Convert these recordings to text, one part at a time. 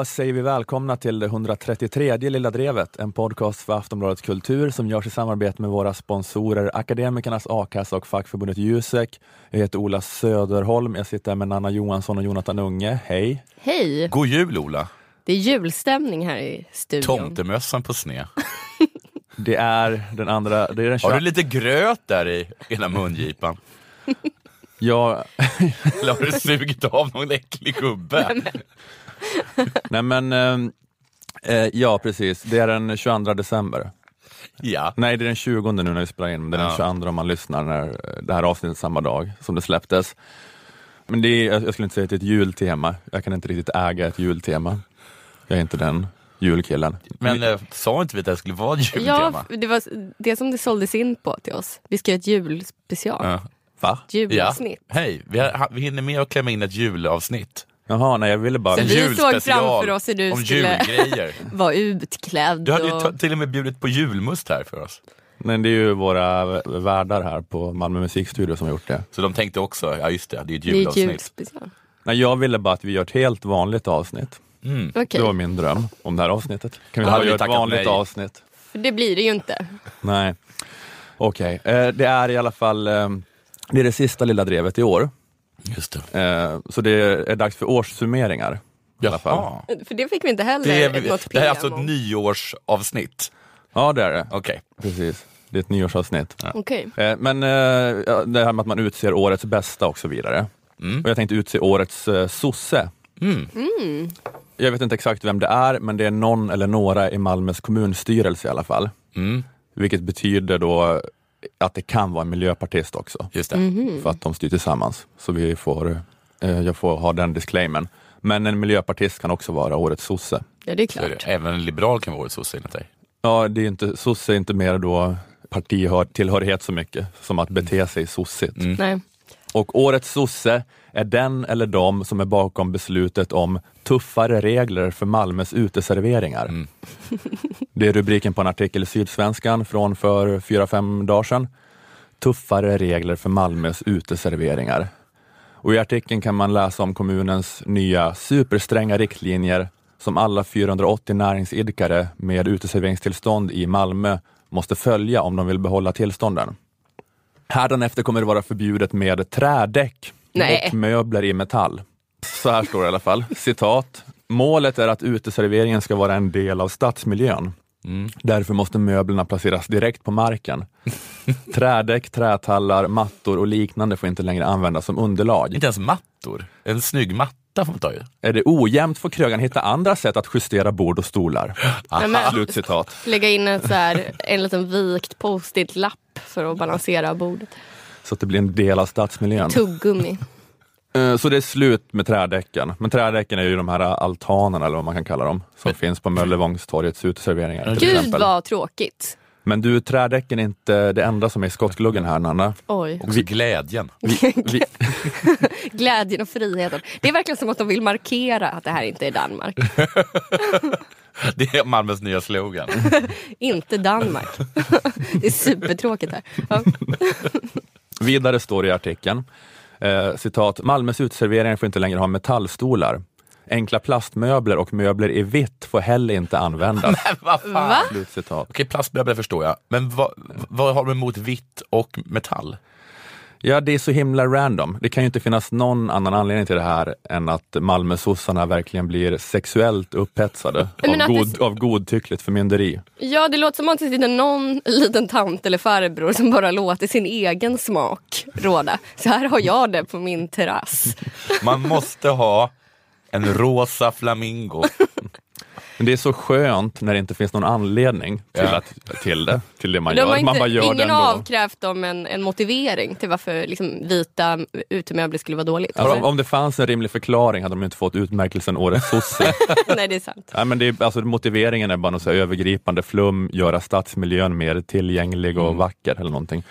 Då säger vi välkomna till det 133 Lilla Drevet, en podcast för Aftonbladet Kultur som görs i samarbete med våra sponsorer Akademikernas A-kassa och fackförbundet Jusek. Jag heter Ola Söderholm, jag sitter här med Nanna Johansson och Jonathan Unge. Hej! Hej! God jul Ola! Det är julstämning här i studion. Tomtemössan på sned. Det är den andra... Det är den Har du 20 lite gröt där i ena mungipan? Ja, Eller har du sugit av någon äcklig gubbe? nej men... ehm, Eh, ja, precis. Det är den 22 december. Ja. Nej, det är den 20 nu när vi spelar in, men det är den Ja. 22 om man lyssnar när eh, det här avsnittet är samma dag som det släpptes. Men det är, jag skulle inte säga att det är ett jultema. Jag kan inte riktigt äga ett jultema. Jag är inte den julkillen. Men eh, sa inte vi att det skulle vara ett Ja, jultema? det var det som det såldes in på till oss. Vi ska göra ett julspecial. Ja. Va? Ja. Julavsnitt. Hej, vi, har, vi hinner med att klämma in ett julavsnitt. Jaha, nej jag ville bara... Så vi såg framför oss hur du om skulle- julgrejer. Var utklädd. Du hade ju och... till och med bjudit på julmust här för oss. Men det är ju våra värdar här på Malmö musikstudio som har gjort det. Så de tänkte också, ja just det, det är ett Det är ett julavsnitt. julspecial. Nej, jag ville bara att vi gör ett helt vanligt avsnitt. Mm. Okej, Det var min dröm om det här avsnittet. Kan vi bara göra ett vanligt nej. avsnitt? för det blir det ju inte. Nej. Okej, eh, det är i alla fall eh, det är det sista lilla drevet i år. Just det. Eh, så det är dags för årssummeringar. I alla fall. Jaha. För det fick vi inte heller Det, är, något det här är alltså ett nyårsavsnitt. Ja, det är det. Okej. Precis. Det är ett nyårsavsnitt. Okej. Eh, men eh, ja, det här med att man utser årets bästa och så vidare. Mm. Och jag tänkte utse årets eh, sosse. Mm. Jag vet inte exakt vem det är, men det är någon eller några i Malmös kommunstyrelse i alla fall. Mm. Vilket betyder då att det kan vara en miljöpartist också, Just det. Mhm. för att de styr tillsammans. Så vi får, eh, jag får ha den disclaimern. Men en miljöpartist kan också vara årets sosse. Ja, det är Så är klart. det. Även en liberal kan vara årets sosse enligt dig. Ja, det är inte, sosse är inte mer då partitillhörighet så mycket som att bete sig sossigt. Mm. Nej. Och årets sosse är den eller de som är bakom beslutet om tuffare regler för Malmös uteserveringar. Mm. Det är rubriken på en artikel i Sydsvenskan från för fyra, fem dagar sedan. Tuffare regler för Malmös uteserveringar. Och I artikeln kan man läsa om kommunens nya superstränga riktlinjer som alla 480 näringsidkare med uteserveringstillstånd i Malmö måste följa om de vill behålla tillstånden. Hädanefter kommer det vara förbjudet med trädäck Nej. och möbler i metall. Så här står det i alla fall. Citat. Målet är att uteserveringen ska vara en del av stadsmiljön. Mm. Därför måste möblerna placeras direkt på marken. Trädäck, trätallar, mattor och liknande får inte längre användas som underlag. Inte ens mattor. En snygg matta får man ta ju. Är det ojämnt får krögaren hitta andra sätt att justera bord och stolar. Men- Slutcitat. Lägga in ett så här, en liten vikt post-it-lapp för att balansera bordet. Så att det blir en del av stadsmiljön. Tuggummi. Eh, Så det är slut med trädäcken. Men trädäcken är ju de här altanerna, eller vad man kan kalla dem, som Men- finns på Möllevångstorgets uteserveringar. Gud vad tråkigt. Men du, trädäcken är inte det enda som är i skottgluggen här, Nanna. Oj. Också glädjen. Vi, vi, Glädjen och friheten. Det är verkligen som att de vill markera att det här inte är Danmark. Det är Malmös nya slogan. Inte Danmark. Det är supertråkigt här. Ja. vidare står det i artikeln, eh, citat, Malmös uteserveringar får inte längre ha metallstolar. Enkla plastmöbler och möbler i vitt får heller inte användas. vad fan? Va? Slutcitat. Okej, plastmöbler förstår jag. Men vad, vad har de emot vitt och metall? Ja, det är så himla random. Det kan ju inte finnas någon annan anledning till det här än att Malmösossarna verkligen blir sexuellt upphetsade Men av, att det- god, av godtyckligt förmynderi. ja, det låter som att det sitter någon liten tant eller farbror som bara låter sin egen smak råda. Så här har jag det på min terrass. Man måste ha en rosa flamingo. Men det är så skönt när det inte finns någon anledning till, Ja. att, till det, till det man De gör. inte, Man bara gör det ingen ändå. har avkrävt dem en, en motivering till varför liksom, vita utemöbler skulle vara dåligt. Ja, om, om det fanns en rimlig förklaring hade de inte fått utmärkelsen Årets sosse. Nej, det är sant. Nej, men det är, alltså, motiveringen är bara något så här övergripande flum, göra stadsmiljön mer tillgänglig och vacker eller någonting.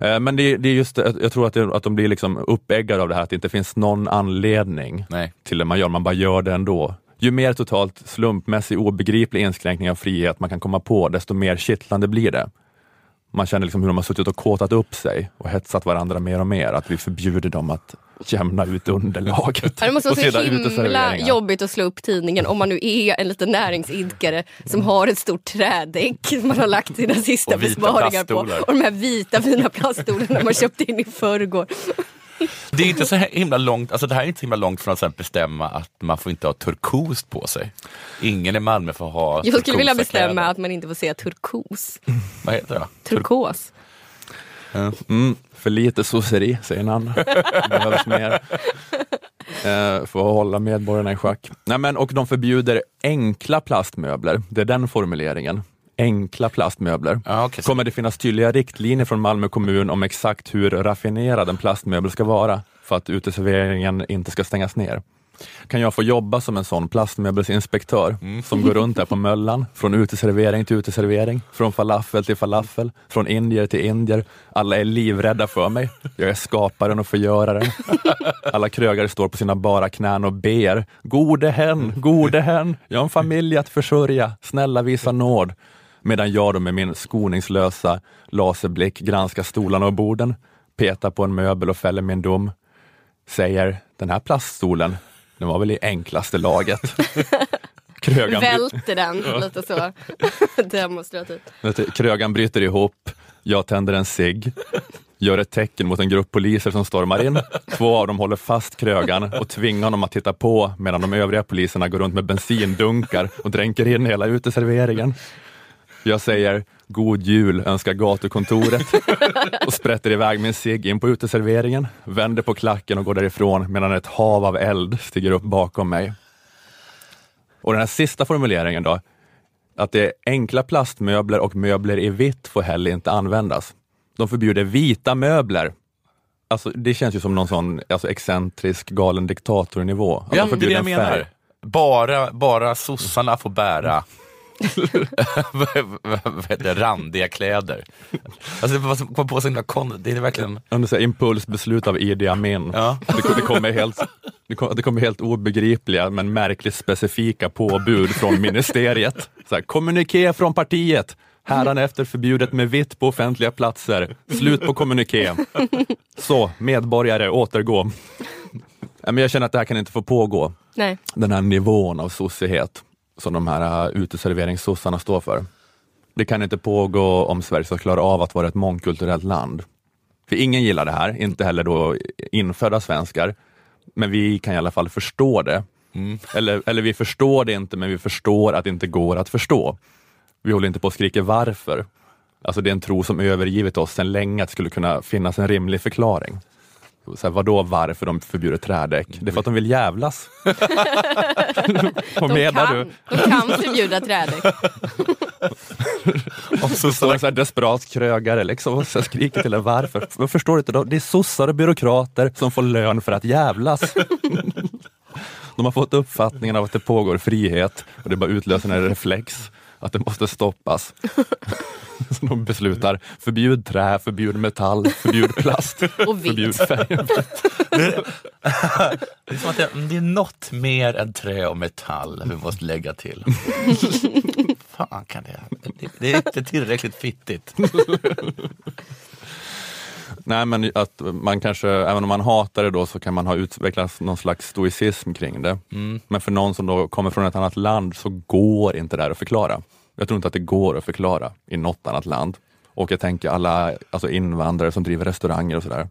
Eh, Men det, det är just jag tror att, det, att de blir liksom uppeggade av det här, att det inte finns någon anledning Nej. till det man gör, man bara gör det ändå. Ju mer totalt slumpmässig obegriplig inskränkning av frihet man kan komma på, desto mer kittlande blir det. Man känner liksom hur de har suttit och kåtat upp sig och hetsat varandra mer och mer, att vi förbjuder dem att jämna ut underlaget. Det måste vara så himla jobbigt att slå upp tidningen om man nu är en liten näringsidkare som har ett stort trädäck som man har lagt sina sista besparingar på. Och de här vita fina plaststolarna man köpte in i förrgår. Det är inte så himla långt, alltså det här är inte så himla långt från att sen bestämma att man får inte ha turkost på sig. Ingen i Malmö får ha Jag skulle vilja bestämma kläder. att man inte får säga turkos. Vad heter det? Turkos. Mm, för lite sosseri, säger en annan. Behövs mer eh, för att hålla medborgarna i schack. Nej, men, och de förbjuder enkla plastmöbler. Det är den formuleringen. Enkla plastmöbler. Okej, så- Kommer det finnas tydliga riktlinjer från Malmö kommun om exakt hur raffinerad en plastmöbel ska vara för att uteserveringen inte ska stängas ner? Kan jag få jobba som en sån plastmöbelsinspektör som går runt där på Möllan, från uteservering till uteservering, från falafel till falafel, från indier till indier. Alla är livrädda för mig. Jag är skaparen och förgöraren. Alla krögare står på sina bara knän och ber. Gode hen, gode hen, jag har en familj att försörja. Snälla visa nåd. Medan jag då med min skoningslösa laserblick granskar stolarna och borden, petar på en möbel och fäller min dom. Säger, den här plaststolen, den var väl i enklaste laget. Krögan, Välter den lite så demonstrativt. krögan bryter ihop, jag tänder en cigg, gör ett tecken mot en grupp poliser som stormar in. Två av dem håller fast krögan och tvingar honom att titta på medan de övriga poliserna går runt med bensindunkar och dränker in hela uteserveringen. Jag säger God jul önskar gatukontoret och sprätter iväg min cigg in på uteserveringen, vänder på klacken och går därifrån medan ett hav av eld stiger upp bakom mig. Och den här sista formuleringen då, att det är enkla plastmöbler och möbler i vitt får heller inte användas. De förbjuder vita möbler. Alltså, det känns ju som någon sån alltså, excentrisk galen diktatornivå. Att Ja, de det är det förbjuder jag en menar. färg. Bara, bara sossarna får bära vad heter det, randiga kläder. Alltså, det kom på så himla kon- Det är verkligen... Om du säger impulsbeslut av Idi Amin. Ja. Det, det, kommer helt, det, kom, det kommer helt obegripliga men märkligt specifika påbud från ministeriet. Så här, kommuniké från partiet. Hädanefter förbjudet med vitt på offentliga platser. Slut på kommuniké. Så, medborgare, återgå. Ja, men Jag känner att det här kan inte få pågå. Nej. Den här nivån av sossighet som de här uh, uteserveringssossarna står för. Det kan inte pågå om Sverige ska klara av att vara ett mångkulturellt land. För ingen gillar det här, inte heller då infödda svenskar. Men vi kan i alla fall förstå det. Eller, eller vi förstår det inte, men vi förstår att det inte går att förstå. Vi håller inte på och skriker varför. Alltså det är en tro som övergivit oss sedan länge att det skulle kunna finnas en rimlig förklaring. Så här, vadå varför de förbjuder trädäck? Det är för att de vill jävlas. Vad menar kan, du? de kan förbjuda trädäck. Och så står en så här desperat krögare liksom och så skriker till en varför. Jag förstår inte, det är sossar och byråkrater som får lön för att jävlas. De har fått uppfattningen av att det pågår frihet och det bara utlöser en reflex att det måste stoppas. Så de beslutar förbjud trä, förbjud metall, förbjud plast, Och förbjud färg. Det är som att det, det är något mer än trä och metall vi måste lägga till. Fan kan det... Det, det är inte tillräckligt fittigt. Nej men att man kanske, även om man hatar det då så kan man ha utvecklat någon slags stoicism kring det. Men för någon som då kommer från ett annat land så går inte det här att förklara. Jag tror inte att det går att förklara i något annat land. Och jag tänker alla alltså invandrare som driver restauranger och sådär.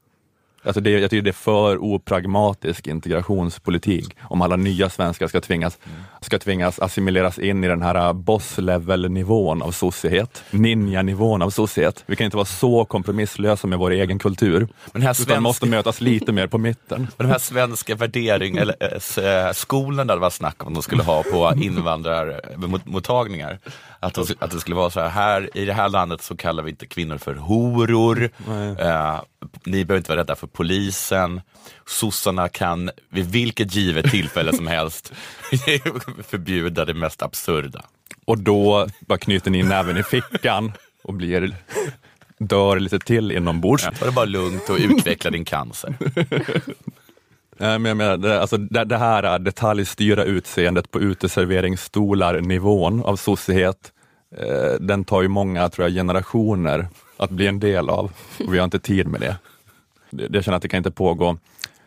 Alltså det, jag tycker det är för opragmatisk integrationspolitik om alla nya svenskar ska tvingas, ska tvingas assimileras in i den här boss-level-nivån av sossighet, ninja-nivån av sossighet. Vi kan inte vara så kompromisslösa med vår egen kultur, Men här utan svenska, måste mötas lite mer på mitten. de här svenska värdering, eller äh, äh, skolorna det var snack om de skulle ha på invandrarmottagningar. Att, de, att det skulle vara så här, här, i det här landet så kallar vi inte kvinnor för horor. Eh, ni behöver inte vara rädda för polisen. Sossarna kan vid vilket givet tillfälle som helst förbjuda det mest absurda. Och då bara knyter ni näven i fickan och blir, dör lite till inombords. Ja, ta det bara lugnt och utveckla din cancer. Nej, men jag menar, det, alltså, det, det här är detaljstyra utseendet på uteserveringsstolar, nivån av sossighet, den tar ju många tror jag, generationer att bli en del av och vi har inte tid med det. det. Jag känner att det kan inte pågå.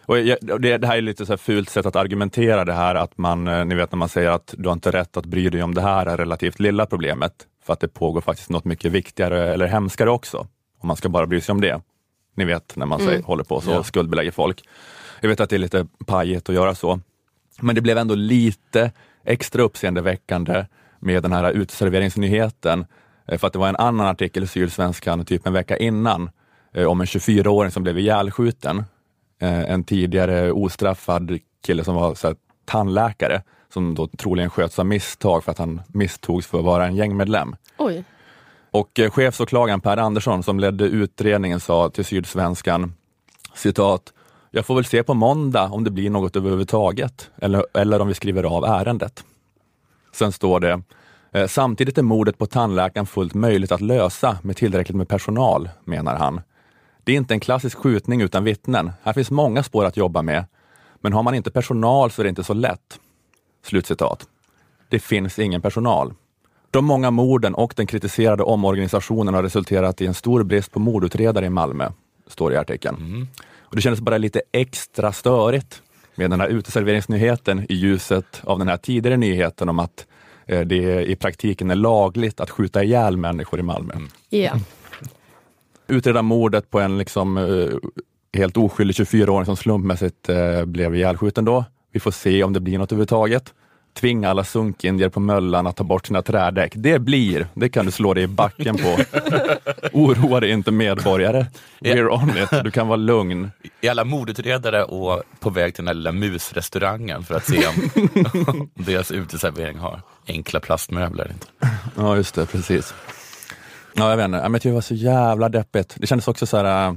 Och det, här är lite så här fult sätt att argumentera det här att man, eh, ni vet när man säger att du har inte rätt att bry dig om det här relativt lilla problemet, för att det pågår faktiskt något mycket viktigare eller hemskare också, om man ska bara bry sig om det. Ni vet när man säger, håller på så Ja. och skuldbelägger folk. Jag vet att det är lite pajigt att göra så, men det blev ändå lite extra uppseendeväckande med den här uteserveringsnyheten, eh, för att det var en annan artikel i Sydsvenskan typ en vecka innan eh, om en 24-åring som blev ihjälskjuten. Eh, En tidigare ostraffad kille som var så här, tandläkare, som då troligen sköts av misstag för att han misstogs för att vara en gängmedlem. Oj. Och chefsåklagaren Per Andersson som ledde utredningen sa till Sydsvenskan, citat, jag får väl se på måndag om det blir något överhuvudtaget eller, eller om vi skriver av ärendet. Sen står det, eh, samtidigt är mordet på tandläkaren fullt möjligt att lösa med tillräckligt med personal, menar han. Det är inte en klassisk skjutning utan vittnen. Här finns många spår att jobba med. Men har man inte personal så är det inte så lätt. Slutcitat. Det finns ingen personal. De många morden och den kritiserade omorganisationen har resulterat i en stor brist på mordutredare i Malmö, står det i artikeln. Och det kändes bara lite extra störigt med den här uteserveringsnyheten i ljuset av den här tidigare nyheten om att det i praktiken är lagligt att skjuta ihjäl människor i Malmö. Ja. Utreda mordet på en liksom, eh, helt oskyldig 24-åring som slumpmässigt eh, blev ihjälskjuten då. Vi får se om det blir något överhuvudtaget. Tvinga alla sunkindier på Möllan att ta bort sina trädäck. Det blir, det kan du slå dig i backen på. Oroa dig inte medborgare. We're on it, du kan vara lugn. Är alla mordutredare och på väg till den här lilla musrestaurangen för att se om, deras uteservering har enkla plastmöbler? Ja, just det, precis. Ja, jag vet inte, men det var så jävla deppigt. Det kändes också så här, äh,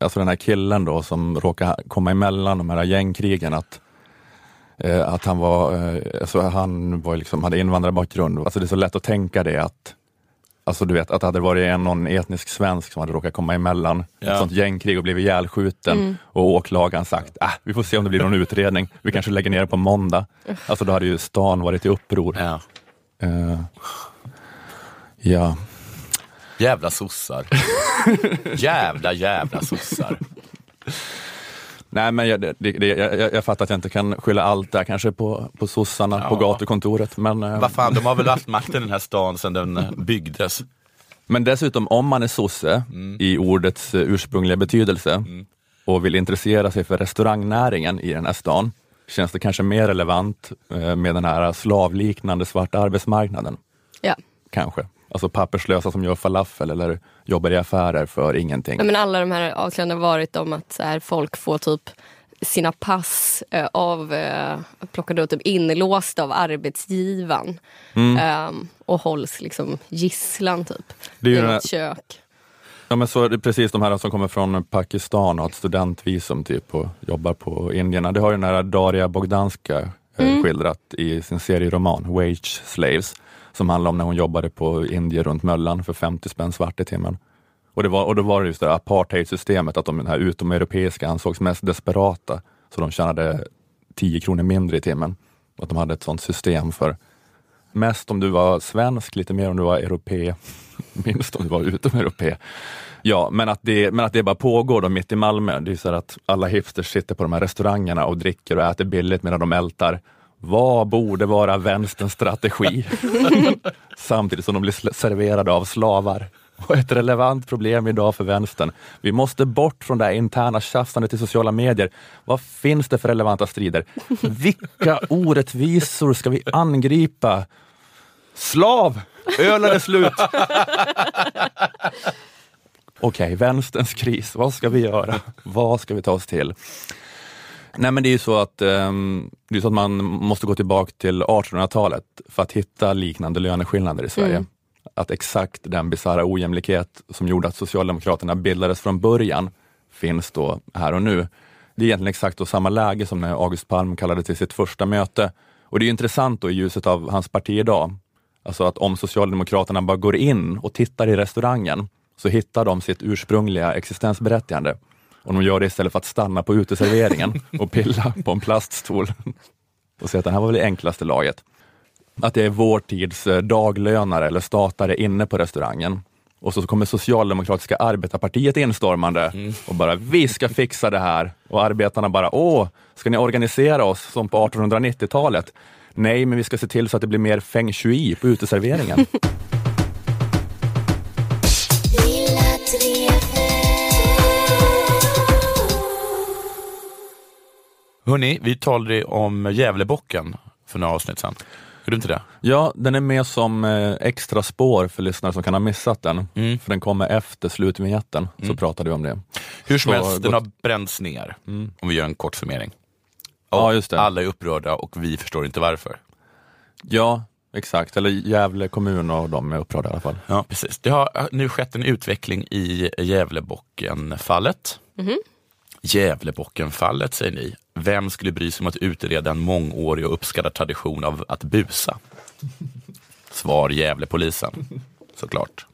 alltså den här killen då som råkade komma emellan de här gängkrigen, att, att han var, eh, alltså han var liksom, hade invandrarbakgrund. Alltså det är så lätt att tänka det att Alltså du vet att det hade varit en, någon etnisk svensk som hade råkat komma emellan Ja. ett sånt gängkrig och blivit ihjälskjuten och åklagaren sagt, äh, vi får se om det blir någon utredning, vi kanske lägger ner det på måndag. Alltså då hade ju stan varit i uppror. Ja. Eh, ja, Jävla sossar. jävla, jävla sossar. Nej, men jag, det, det, jag, jag fattar att jag inte kan skylla allt där kanske på, på sossarna på Ja. gatukontoret. Men, eh, Vad fan, de har väl haft makten i den här stan sedan den eh, byggdes. men dessutom, om man är sosse i ordets eh, ursprungliga betydelse och vill intressera sig för restaurangnäringen i den här stan, känns det kanske mer relevant med den här slavliknande svarta arbetsmarknaden. Ja. Kanske. Alltså papperslösa som gör falafel eller jobbar i affärer för ingenting. Men alla de här avslöjandena har varit om att så här, folk får typ sina pass eh, av, eh, plockade typ inlåsta av arbetsgivaren. Ehm, och hålls liksom gisslan typ. Det är ju I här- något kök. Ja men så är det precis de här som kommer från Pakistan och har ett studentvisum typ och jobbar på Indierna. Det har ju den här Daria Bogdanska eh, skildrat i sin serieroman Wage Slaves som handlade om när hon jobbade på Indien runt Möllan för 50 spänn svart i timmen. Och, det var, och då var det just det apartheidsystemet, att de den här utomeuropeiska ansågs mest desperata, så de tjänade 10 kronor mindre i timmen. Att de hade ett sånt system för mest om du var svensk, lite mer om du var europé, minst om du var utomeuropé. Ja, men att, det, men att det bara pågår då mitt i Malmö. Det är så att alla hipsters sitter på de här restaurangerna och dricker och äter billigt medan de ältar. Vad borde vara vänsterns strategi? Samtidigt som de blir serverade av slavar. Och ett relevant problem idag för vänstern. Vi måste bort från det här interna tjafsandet i sociala medier. Vad finns det för relevanta strider? Vilka orättvisor ska vi angripa? Slav! Ölen är slut! Okej, vänsterns kris. Vad ska vi göra? Vad ska vi ta oss till? Nej men det är ju så att, ehm, det är så att man måste gå tillbaka till 1800-talet för att hitta liknande löneskillnader i Sverige. Att exakt den bisarra ojämlikhet som gjorde att Socialdemokraterna bildades från början finns då här och nu. Det är egentligen exakt samma läge som när August Palm kallade till sitt första möte. Och det är intressant då i ljuset av hans parti idag. Alltså att om Socialdemokraterna bara går in och tittar i restaurangen så hittar de sitt ursprungliga existensberättigande. Och de gör det istället för att stanna på uteserveringen och pilla på en plaststol och säga att det här var väl det enklaste laget. Att det är vår tids eh, daglönare eller statare inne på restaurangen och så kommer Socialdemokratiska arbetarpartiet instormande och bara vi ska fixa det här. Och arbetarna bara åh, ska ni organisera oss som på 1890-talet? Nej, men vi ska se till så att det blir mer feng shui på uteserveringen. Hörni, vi talade om Gävlebocken för några avsnitt sedan. Gjorde du inte det? Ja, den är med som eh, extra spår för lyssnare som kan ha missat den. Mm. För den kommer efter slutvinjetten, så pratade vi om det. Hur som Så helst, den har bränts ner. Om vi gör en kort summering. Ja, Och just det. Alla är upprörda och vi förstår inte varför. Ja, exakt. Eller Gävle kommun och de är upprörda i alla fall. Ja, precis. Det har nu skett en utveckling i Gävlebocken-fallet. Gävlebocken-fallet, säger ni. Vem skulle bry sig om att utreda en mångårig och uppskattad tradition av att busa? Svar Gävlepolisen, såklart.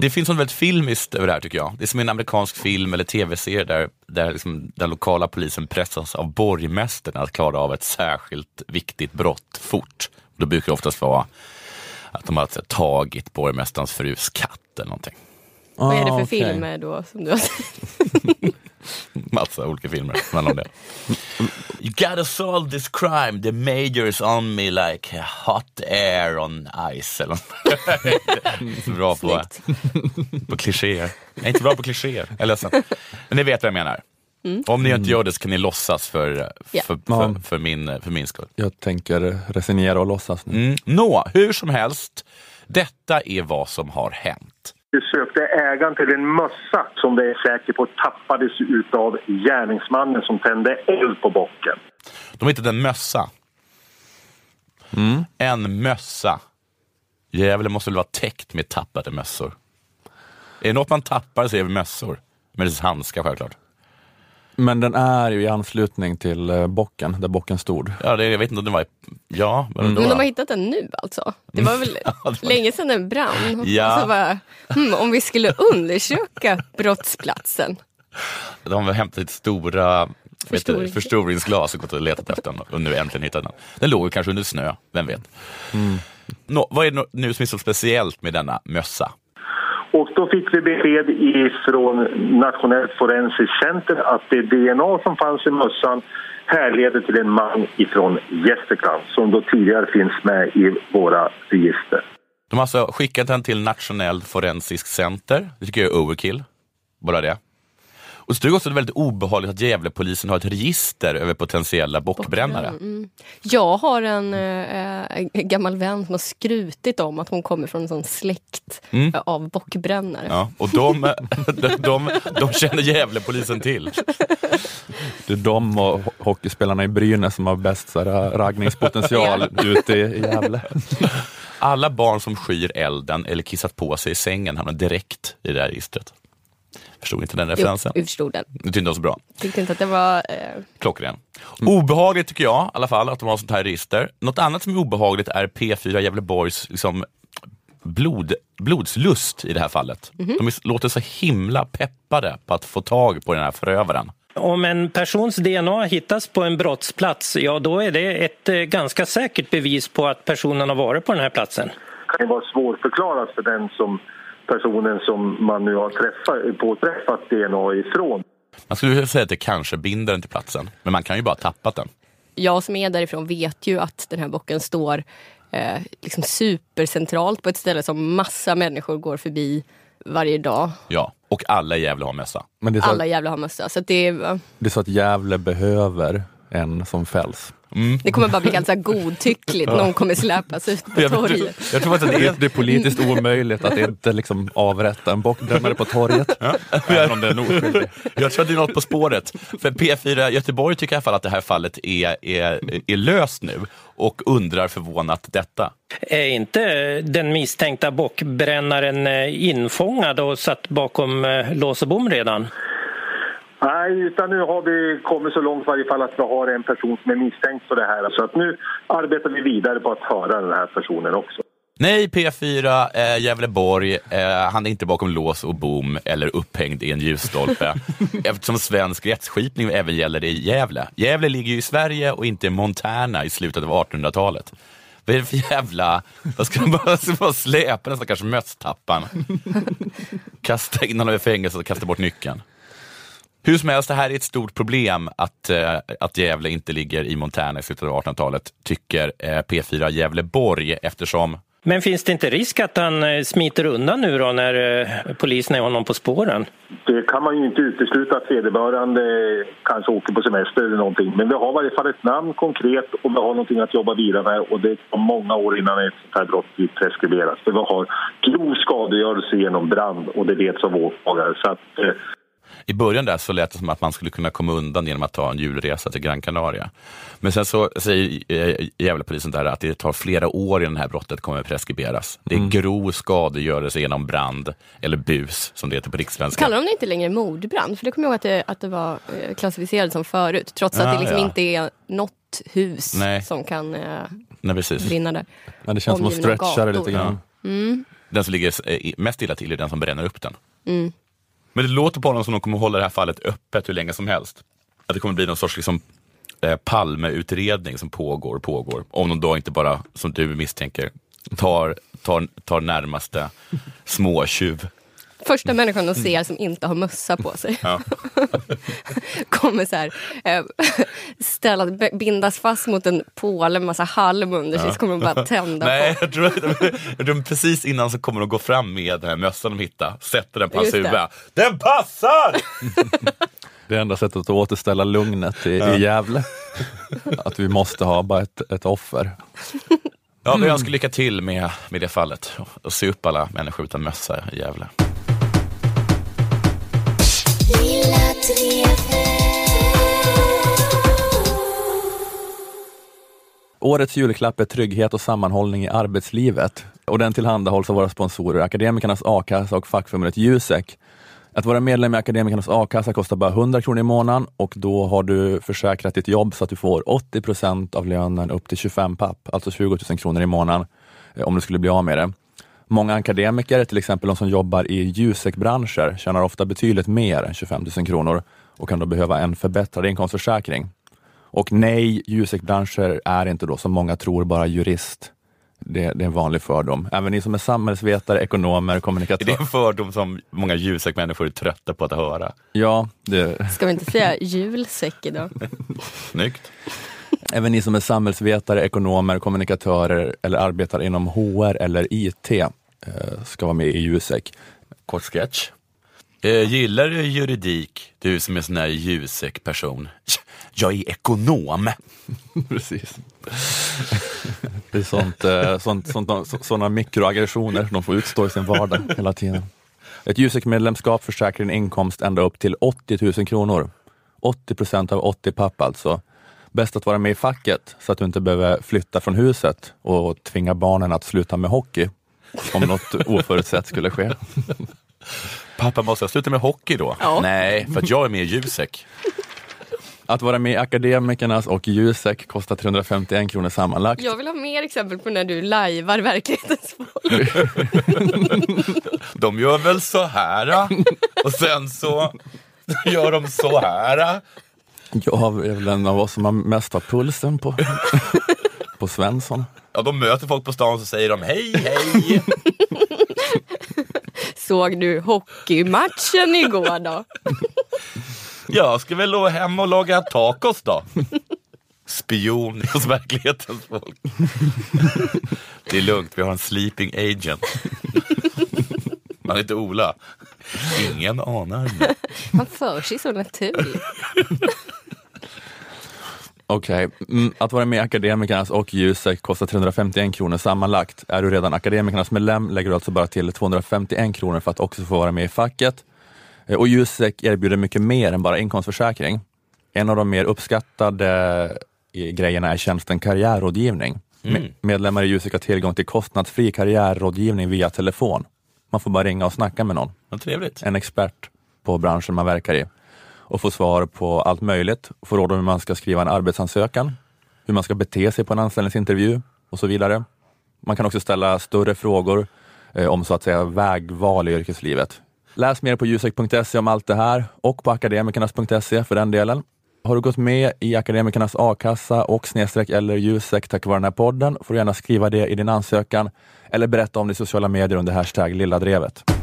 Det finns något väldigt filmiskt över det här tycker jag. Det är som en amerikansk film eller tv-serie där, där liksom den lokala polisen pressas av borgmästaren att klara av ett särskilt viktigt brott fort. Då brukar det oftast vara att de har så här, tagit borgmästarens frus katt eller någonting. Vad är det för Ah, okej. filmer då som du har sett? Massa olika filmer handlar om det. You gotta solve this crime, the major's on me like hot air on ice. Eller så bra på, på klichéer. Jag är inte bra på klichéer, jag är ledsen. Men ni vet vad jag menar. Om ni inte gör det så kan ni låtsas för, Ja. för, för, för, min, för min skull. Jag tänker resignera och låtsas nu. Mm. Nå, hur som helst. Detta är vad som har hänt. Du sökte ägaren till en mössa som det är säker på tappades utav gärningsmannen som tände eld på bocken. De hittat en mössa. En mössa. Gävle måste väl vara täckt med tappade mössor. Är det något man tappar så är det mössor. Men det är handskar självklart. Men den är ju i anslutning till eh, bocken, där bocken stod. Ja, det, jag vet inte om det var... Ja, men då, Men de har hittat den nu alltså? Det var väl länge sedan den brann? Ja. Och så bara, hmm, om vi skulle undersöka brottsplatsen. de har hämtat ett stora vet du, Förstoring. förstoringsglas och gått och letat efter den och nu äntligen hittat den. Den låg ju kanske under snö, vem vet. Nå, vad är det nu som är så speciellt med denna mössa? Och då fick vi besked ifrån Nationellt forensiskt center att det DNA som fanns i mössan härleder till en man ifrån Gästrikland som då tidigare finns med i våra register. De har alltså skickat den till Nationellt forensiskt center. Det tycker jag är overkill. Bara det. Och så tycker jag också att det är väldigt obehagligt att Gävlepolisen har ett register över potentiella bockbrännare. Jag har en en gammal vän som har skrutit om att hon kommer från en sån släkt Mm. eh, av bockbrännare. Ja, och de, de, de, de känner Gävlepolisen till. Det är de och ho- hockeyspelarna i Brynäs som har bäst så här, raggningspotential ute i i Gävle. Alla barn som skyr elden eller kissat på sig i sängen hamnar direkt i det här registret. Förstod inte den Jo, referensen? vi förstod den. Du tyckte inte det var så bra? Tyckte inte att det var... Eh, Klockren. Obehagligt tycker jag i alla fall att de har sånt här register. Något annat som är obehagligt är P4 Gävleborgs liksom, blod, blodslust i det här fallet. De är, låter så himla peppade på att få tag på den här förövaren. Om en persons DNA hittas på en brottsplats, ja då är det ett eh, ganska säkert bevis på att personen har varit på den här platsen. Det kan ju vara svårförklarat för den som personen som man nu har träffat, påträffat DNA ifrån. Man skulle säga att det kanske binder den till platsen, men man kan ju bara tappat den. jag som är därifrån vet ju att den här bocken står eh, liksom supercentralt på ett ställe som massa människor går förbi varje dag. Ja, och alla i Gävle har mössa. Men det är, så Alla att, jävla har mössa. Så att det, är- det är så att Gävle behöver en som fälls. Det kommer bara bli helt så godtyckligt. Någon kommer släpas ut på torget. jag tror att det är det är politiskt omöjligt att inte liksom avrätta en bockbrännare på torget. Även om det är. Jag tror att det är något på spåret. För P4 Göteborg tycker i alla fall att det här fallet är, är, är löst nu och undrar förvånat detta. Är inte den misstänkta bockbrännaren eh, infångad och satt bakom eh, lås och bom redan? Nej, utan nu har vi kommit så långt i varje fall att vi har en person som är misstänkt för det här. Så att nu arbetar vi vidare på att höra den här personen också. Nej, P4 eh, Gävleborg, eh, han är inte bakom lås och bom eller upphängd i en ljusstolpe eftersom svensk rättsskipning även gäller i Gävle. Gävle ligger ju i Sverige och inte i Montana i slutet av 1800-talet. Vad är det för jävla... Vad ska bara, ska bara släpa den stackars mösstappan? Kasta in honom i fängelse och kasta bort nyckeln. Hur som helst, det här är ett stort problem att, eh, att Gävle inte ligger i Montana i slutet av 1800-talet, tycker eh, P4 Gävleborg, eftersom Men finns det inte risk att han eh, smiter undan nu då när eh, polisen är honom på spåren? Det kan man ju inte utesluta att vederbörande kanske åker på semester eller någonting. Men vi har i varje fall ett namn konkret och vi har någonting att jobba vidare med och det tar många år innan ett sånt här brott blir preskriberat. För vi har grov skadegörelse genom brand och det vet av åklagare. Så att, eh, I början där så lät det som att man skulle kunna komma undan genom att ta en julresa till Gran Canaria. Men sen så säger eh, Gävlepolisen där att det tar flera år innan det här brottet kommer preskriberas. Det är grov skadegörelse genom brand, eller bus som det heter på rikssvenska. Kallar de det inte längre mordbrand? För det kommer jag ihåg att det, att det var eh, klassificerat som förut. Trots att Ah, det liksom ja. inte är något hus Nej. som kan eh, Nej, precis. brinna där. Men det känns som att Omgivna stretcha det lite grann. Den som ligger mest illa till är den som bränner upp den. Mm. Men det låter på honom som att de kommer hålla det här fallet öppet hur länge som helst. Att det kommer bli någon sorts liksom, eh, Palmeutredning som pågår och pågår. Om de då inte bara, som du misstänker, tar, tar, tar närmaste småtjuv. Första människan de ser som inte har mössa på sig Ja. kommer så här, eh, bindas fast mot en påle med massa halm under sig så kommer de bara tända Nej, på. jag tror, att- jag tror precis innan så kommer de gå fram med den här mössan de hittar, sätter den på hans huvud. Den passar! Det enda sättet att återställa lugnet i, i Gävle. Att vi måste ha bara ett, ett offer. Ja, vi önskar lycka till med, med det fallet och, och se upp alla människor utan mössa i Gävle. Årets julklapp är trygghet och sammanhållning i arbetslivet. Och den tillhandahålls av våra sponsorer Akademikernas a-kassa och fackförbundet Jusek. Att vara medlem i Akademikernas a-kassa kostar bara 100 kronor i månaden och då har du försäkrat ditt jobb så att du får 80 procent av lönen upp till 25 papp, alltså 20 000 kronor i månaden eh, om du skulle bli av med det. Många akademiker, till exempel de som jobbar i Jusek-branscher, tjänar ofta betydligt mer än 25 000 kronor och kan då behöva en förbättrad inkomstförsäkring. Och nej, Jusek-branscher är inte då som många tror bara jurist. Det, det är en vanlig fördom. Även ni som är samhällsvetare, ekonomer, Är det kommunikatörer. en fördom som många Jusek-människor är trötta på att höra? Ja, det, Ska vi inte säga julsäck idag? Snyggt. Även ni som är samhällsvetare, ekonomer, kommunikatörer eller arbetar inom HR eller IT eh, ska vara med i Jusek. Kort sketch. Eh, gillar du juridik, du som är sån här Jusek-person? Jag är ekonom. Precis. Det är sånt, eh, sånt, sånt, så- såna mikroaggressioner de får utstå i sin vardag hela tiden. Ett Jusek-medlemskap försäkrar en inkomst ända upp till 80 000 kronor. 80 procent av 80 papp alltså. Bäst att vara med i facket så att du inte behöver flytta från huset och tvinga barnen att sluta med hockey om något oförutsett skulle ske. Pappa, måste jag sluta med hockey då? Ja. Nej, för att jag är med i Jusek. Att vara med i Akademikernas och Jusek kostar 351 kronor sammanlagt. Jag vill ha mer exempel på när du lajvar verklighetens folk. De gör väl så här och sen så gör de så här. Jag är väl en av oss som har mest av pulsen på, på Svensson. Ja, de möter folk på stan och så säger de hej, hej. Såg du hockeymatchen igår då? Jag ska väl gå hem och laga tacos då. Spion hos verklighetens folk. Det är lugnt, vi har en sleeping agent. Man heter Ola. Ingen anar. Han för sig så naturligt. Okej, mm, att vara med i Akademikernas och Jusek kostar 351 kronor sammanlagt. Är du redan Akademikernas medlem lägger du alltså bara till 251 kronor för att också få vara med i facket. Eh, Och Jusek erbjuder mycket mer än bara inkomstförsäkring. En av de mer uppskattade eh, grejerna är tjänsten karriärrådgivning. Me- Medlemmar i Jusek har tillgång till kostnadsfri karriärrådgivning via telefon. Man får bara ringa och snacka med någon Vad trevligt. en expert på branschen man verkar i och få svar på allt möjligt. Få råd om hur man ska skriva en arbetsansökan, hur man ska bete sig på en anställningsintervju och så vidare. Man kan också ställa större frågor eh, om så att säga vägval i yrkeslivet. Läs mer på ljusek.se om allt det här och på akademikernas.se för den delen. Har du gått med i Akademikernas a-kassa och snedstreck eller Jusek tack vare den här podden får du gärna skriva det i din ansökan eller berätta om det i sociala medier under hashtag lilladrevet.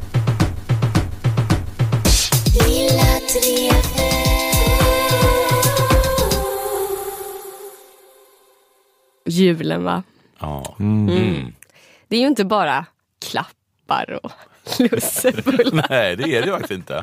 Julen va? Ja. Mm. Det är ju inte bara klappar och lussebullar. Nej, det är det ju faktiskt inte.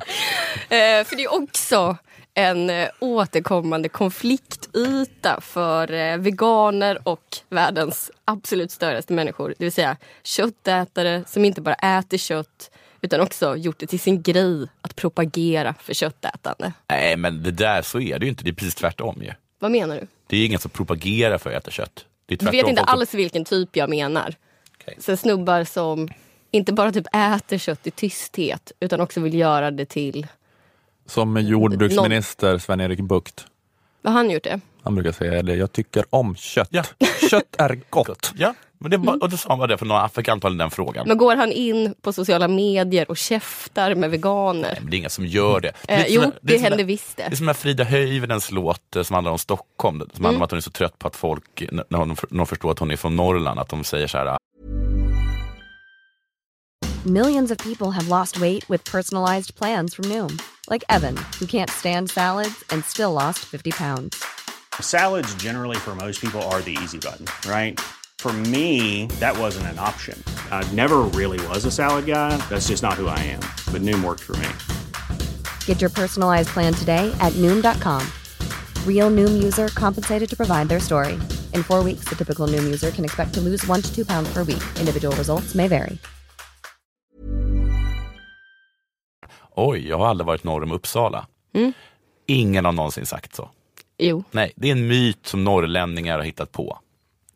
Eh, för det är också en eh, återkommande konfliktyta för eh, veganer och världens absolut största människor. Det vill säga köttätare som inte bara äter kött utan också gjort det till sin grej att propagera för köttätande. Nej, men det där så är det ju inte. Det är precis tvärtom ju. Vad menar du? Det är ingen som propagerar för att äta kött. Du vet inte alls vilken typ jag menar. Okej. Så snubbar som inte bara typ äter kött i tysthet utan också vill göra det till... Som jordbruksminister Sven-Erik Bucht. Har han gjort det? Han brukar säga det, jag tycker om kött. Ja. Kött är gott. Ja, men det var, och då sa han bara det för några fick antagligen den frågan. Men går han in på sociala medier och käftar med veganer? Nej, men det är inga som gör det. det Eh, är jo, det, är som händer där- visst Det är det. som den Frida Höjvedens låt eh, som handlar om Stockholm. Som handlar Mm. om att hon är så trött på att folk, när hon, när hon förstår att hon är från Norrland, att de säger så här, Millions of people have lost weight with personalized plans from Noom, like Evan, who can't stand salads and still lost 50 pounds. Salads, generally, for most people, are the easy button, right? For me, that wasn't an option. I never really was a salad guy. That's just not who I am. But Noom worked for me. Get your personalized plan today at Noom.com. Real Noom user compensated to provide their story. In four weeks, the typical Noom user can expect to lose one to two pounds per week. Individual results may vary. oj, jag har aldrig varit norr om Uppsala. Mm. Ingen har någonsin sagt så. Jo. Nej, det är en myt som norrlänningar har hittat på.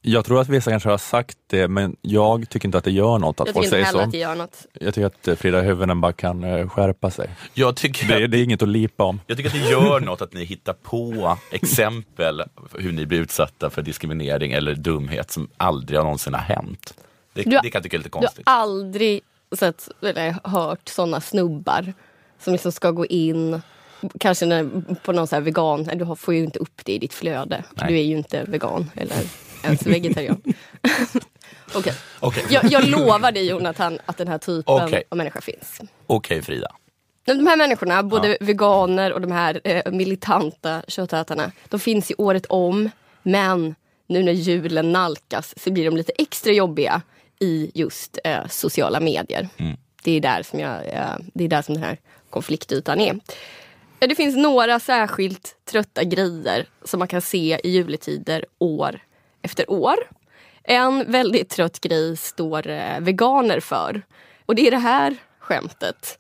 Jag tror att vissa kanske har sagt det, men jag tycker inte att det gör något att Jag folk tycker inte säger så. att det gör något. Jag tycker att eh, Frida Huvuden bara kan eh, skärpa sig. Jag tycker, Det, det är inget att lipa om. jag tycker att det gör något att ni hittar på exempel hur ni blir utsatta för diskriminering eller dumhet som aldrig någonsin har hänt. Det, Du har- det kan jag tycka är lite Du har konstigt. aldrig sett, eller hört såna snubbar som liksom ska gå in Kanske när, på någon så här vegan, du får ju inte upp det i ditt flöde. Nej. Du är ju inte vegan eller ens vegetarian. Okej. Okej, Jag, jag lovar dig Jonathan att den här typen Okej. av människa finns. Okej, Frida. De här människorna, både veganer och de här eh, militanta köttätarna, de finns ju året om. Men nu när julen nalkas så blir de lite extra jobbiga i just eh, sociala medier. Det, är där som jag, eh, det är där som den här konfliktytan är. Det finns några särskilt trötta grejer som man kan se i juletider år efter år. En väldigt trött grej står eh, veganer för. Och det är det här skämtet.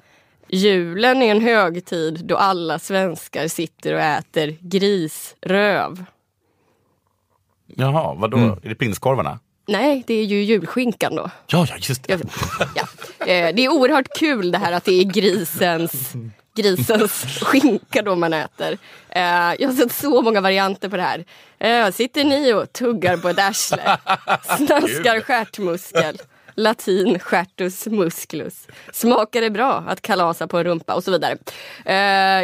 Julen är en högtid då alla svenskar sitter och äter grisröv. Jaha, vadå? Mm. Är det prinskorvarna? Nej, det är ju julskinkan då. Ja, ja, just det. Ja. Eh, Det är oerhört kul det här att det är grisens, grisens skinka då man äter. Eh, Jag har sett så många varianter på det här. Eh, Sitter ni och tuggar på ett arsle? Snaskar stjärtmuskel? Latin stjärtus musculus. Smakar det bra att kalasa på en rumpa? Och så vidare. Eh,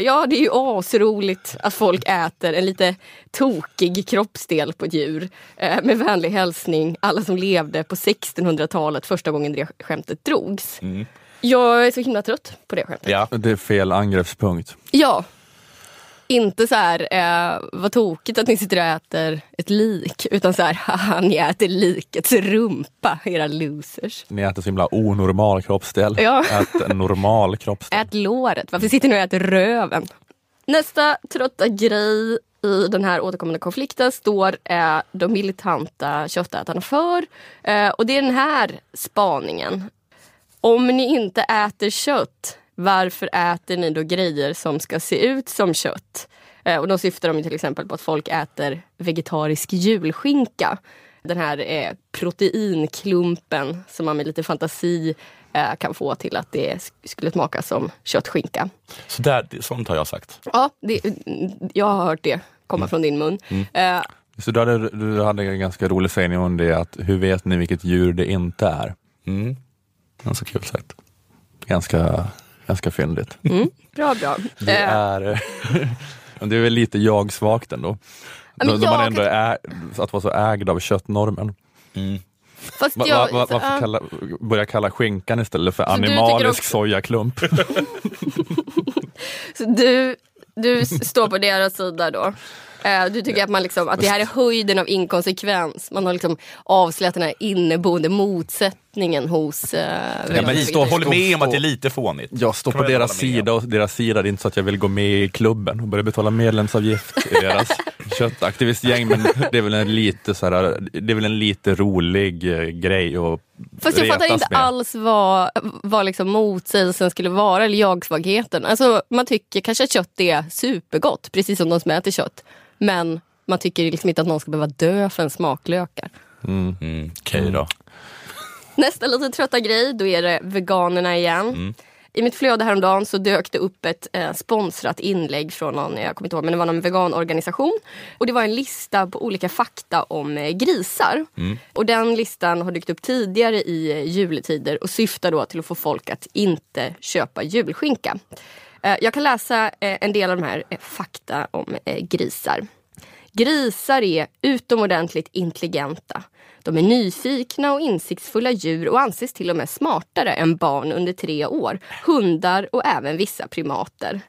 Ja, det är ju asroligt att folk äter en lite tokig kroppsdel på ett djur. Eh, Med vänlig hälsning alla som levde på 1600-talet första gången det skämtet drogs. Jag är så himla trött på det skämtet. Ja. Det är fel angreppspunkt. Ja. Inte så här, eh, vad tokigt att ni sitter och äter ett lik. Utan så här, haha ni äter likets rumpa, era losers. Ni äter så himla onormal kroppsdel. Ja. Ät en normal kroppsdel. Ät låret, varför sitter ni och äter röven? Nästa trötta grej i den här återkommande konflikten står eh, de militanta köttätarna för. Eh, och det är den här spaningen. Om ni inte äter kött, varför äter ni då grejer som ska se ut som kött? Eh, och då syftar de ju till exempel på att folk äter vegetarisk julskinka. Den här eh, proteinklumpen som man med lite fantasi eh, kan få till att det sk- skulle smaka som köttskinka. Så där, sånt har jag sagt. Ja, det, jag har hört det komma från din mun. Eh, Så du hade, du hade en ganska rolig sägning om det, att hur vet ni vilket djur det inte är? Mm. Ganska kul sagt. Ganska, ganska fyndigt. bra, bra. Det Eh, är, Det är väl lite jag-svagt ändå. Ja, men Då, då man ändå är, att vara så ägd av köttnormen. Fast Va, jag, va, va, varför kalla, börja kalla skinkan istället för Så animalisk också- sojaklump? Så du, du står på deras sida då. Eh, Du tycker att, man liksom, att det här är höjden av inkonsekvens. Man har liksom avslöjat den här inneboende motsättningen hos eh, Ja, men stå- håller med om att det är lite fånigt. Jag står på deras sida och deras sida, det är inte så att jag vill gå med i klubben och börja betala medlemsavgift i deras köttaktivistgäng, men det är väl en lite, så här, det är väl en lite rolig eh, grej att Fast jag fattar inte med. alls vad, vad liksom motsägelsen skulle vara, eller jag-svagheten. Alltså, man tycker kanske att kött är supergott, precis som de som äter kött. Men man tycker liksom inte att någon ska behöva dö för en smaklökar. Mm, Okej då. Nästa lite trötta grej, då är det veganerna igen. I mitt flöde häromdagen så dök det upp ett eh, sponsrat inlägg från någon, jag kommer inte ihåg, men det var någon veganorganisation. Och det var en lista på olika fakta om eh, grisar. Och den listan har dykt upp tidigare i eh, juletider och syftar då till att få folk att inte köpa julskinka. Eh, jag kan läsa eh, en del av de här eh, fakta om grisar. Grisar är utomordentligt intelligenta. De är nyfikna och insiktsfulla djur och anses till och med smartare än barn under tre år, hundar och även vissa primater.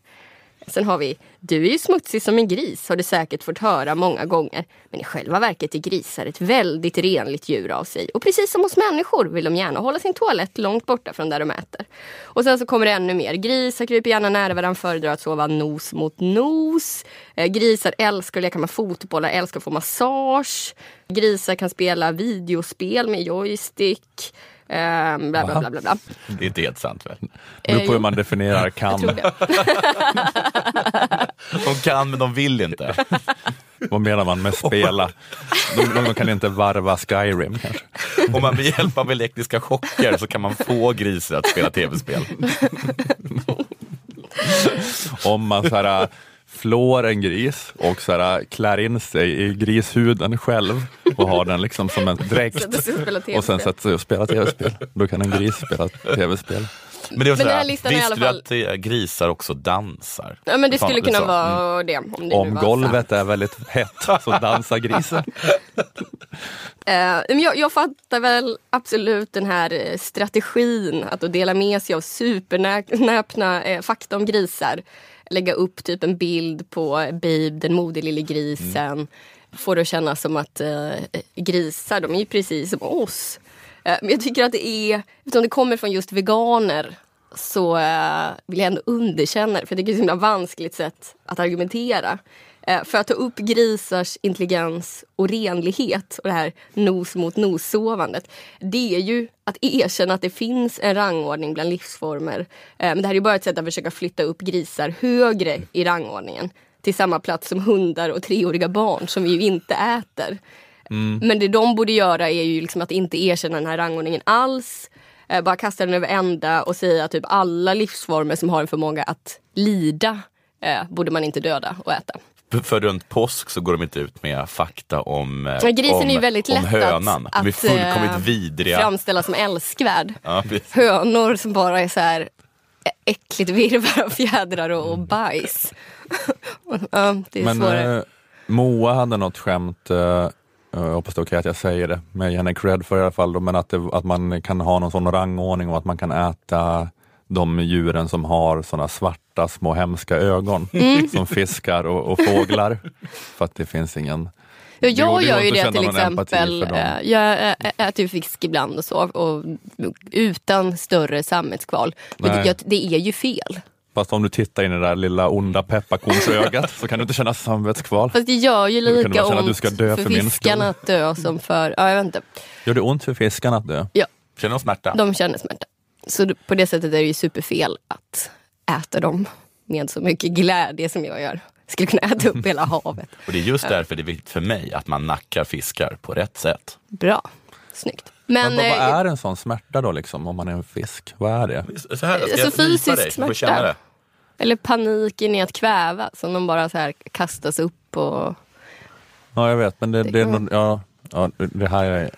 Sen har vi, du är ju smutsig som en gris har du säkert fått höra många gånger. Men i själva verket är grisar ett väldigt renligt djur av sig. Och precis som hos människor vill de gärna hålla sin toalett långt borta från där de äter. Och sen så kommer det ännu mer. Grisar kryper gärna nära varandra, föredrar att sova nos mot nos. Eh, grisar älskar att leka med fotbollar, älskar att få massage. Grisar kan spela videospel med joystick. Eh, bla, bla, bla, bla, bla. Det är inte helt sant väl? Det beror på jo. hur man definierar kan. De kan men de vill inte. Vad menar man med spela? De, de kan inte varva Skyrim kanske. Om man med hjälp av elektriska chocker så kan man få grisar att spela tv-spel. Om man så här, flår en gris och så här, klär in sig i grishuden själv och har den liksom som en dräkt och sen sätter sig och spelar tv-spel. Då kan en gris spela tv-spel. Men, det är Men den här listan är i visste alla du fall- att eh, grisar också dansar? Ja, men det skulle kunna sa- vara det. Om, det Om var golvet är väldigt hett så dansar grisen. Men jag, jag fattar väl absolut den här eh, strategin att dela med sig av supernäpna eh, fakta om grisar. Lägga upp typ en bild på Babe, den modig lille grisen. Få det att kännas som att eh, grisar, de är ju precis som oss. Eh, men jag tycker att det är, eftersom det kommer från just veganer så eh, vill jag ändå underkänna det. För jag tycker det är ett himla vanskligt sätt att argumentera. Eh, för att ta upp grisars intelligens och renlighet och det här nos mot nos-sovandet. Det är ju att erkänna att det finns en rangordning bland livsformer. Eh, men det här är bara ett sätt att försöka flytta upp grisar högre i rangordningen. Till samma plats som hundar och treåriga barn som vi ju inte äter. Men det de borde göra är ju liksom att inte erkänna den här rangordningen alls. Eh, bara kasta den över ända och säga att typ alla livsformer som har en förmåga att lida eh, borde man inte döda och äta. För, runt påsk så går de inte ut med fakta om, eh, Ja, grisen om, är ju väldigt om lätt hönan. att, de är att fullkomligt eh, vidriga. framställa som älskvärd. Ja. Hönor som bara är så här äckligt virvar av fjädrar och, och bajs. ja, det är Men svårare. eh, Moa hade något skämt, eh, jag hoppas det är okej att jag säger det, men ge henne cred för i alla fall, då, men att, det, att man kan ha någon sån rangordning och att man kan äta de djuren som har såna svarta små hemska ögon Mm. som fiskar och, och fåglar. För att det finns ingen Ja, jag det gör ju det till exempel. eh, Jag ä- äter ju fisk ibland och så. Och utan större sammetskval. Men Nej. det, är ju fel. Fast om du tittar in i det där lilla onda pepparkornsögat så kan du inte känna samvetskval. Fast det gör ju lika vara så att ont du ska dö för för fiskarna att dö som för... Ja, jag vet inte. Gör det ont för fiskarna att dö? Ja, Känner de smärta? de känner smärta. Så på det sättet är det ju superfel att äta dem med så mycket glädje som jag gör. Skulle kunna äta upp hela havet. Och det är just därför det är viktigt för mig att man nackar fiskar på rätt sätt. Bra. Snyggt. Men, Men, vad, vad eh, är en sån smärta då liksom, om man är en fisk? Vad är det? Så här, ska Alltså jag fysisk dig? Smärta. känna det. Eller paniken i att kväva som de bara så här kastas upp och... Ja, jag vet, men det, det, är nog- ja, ja, det här är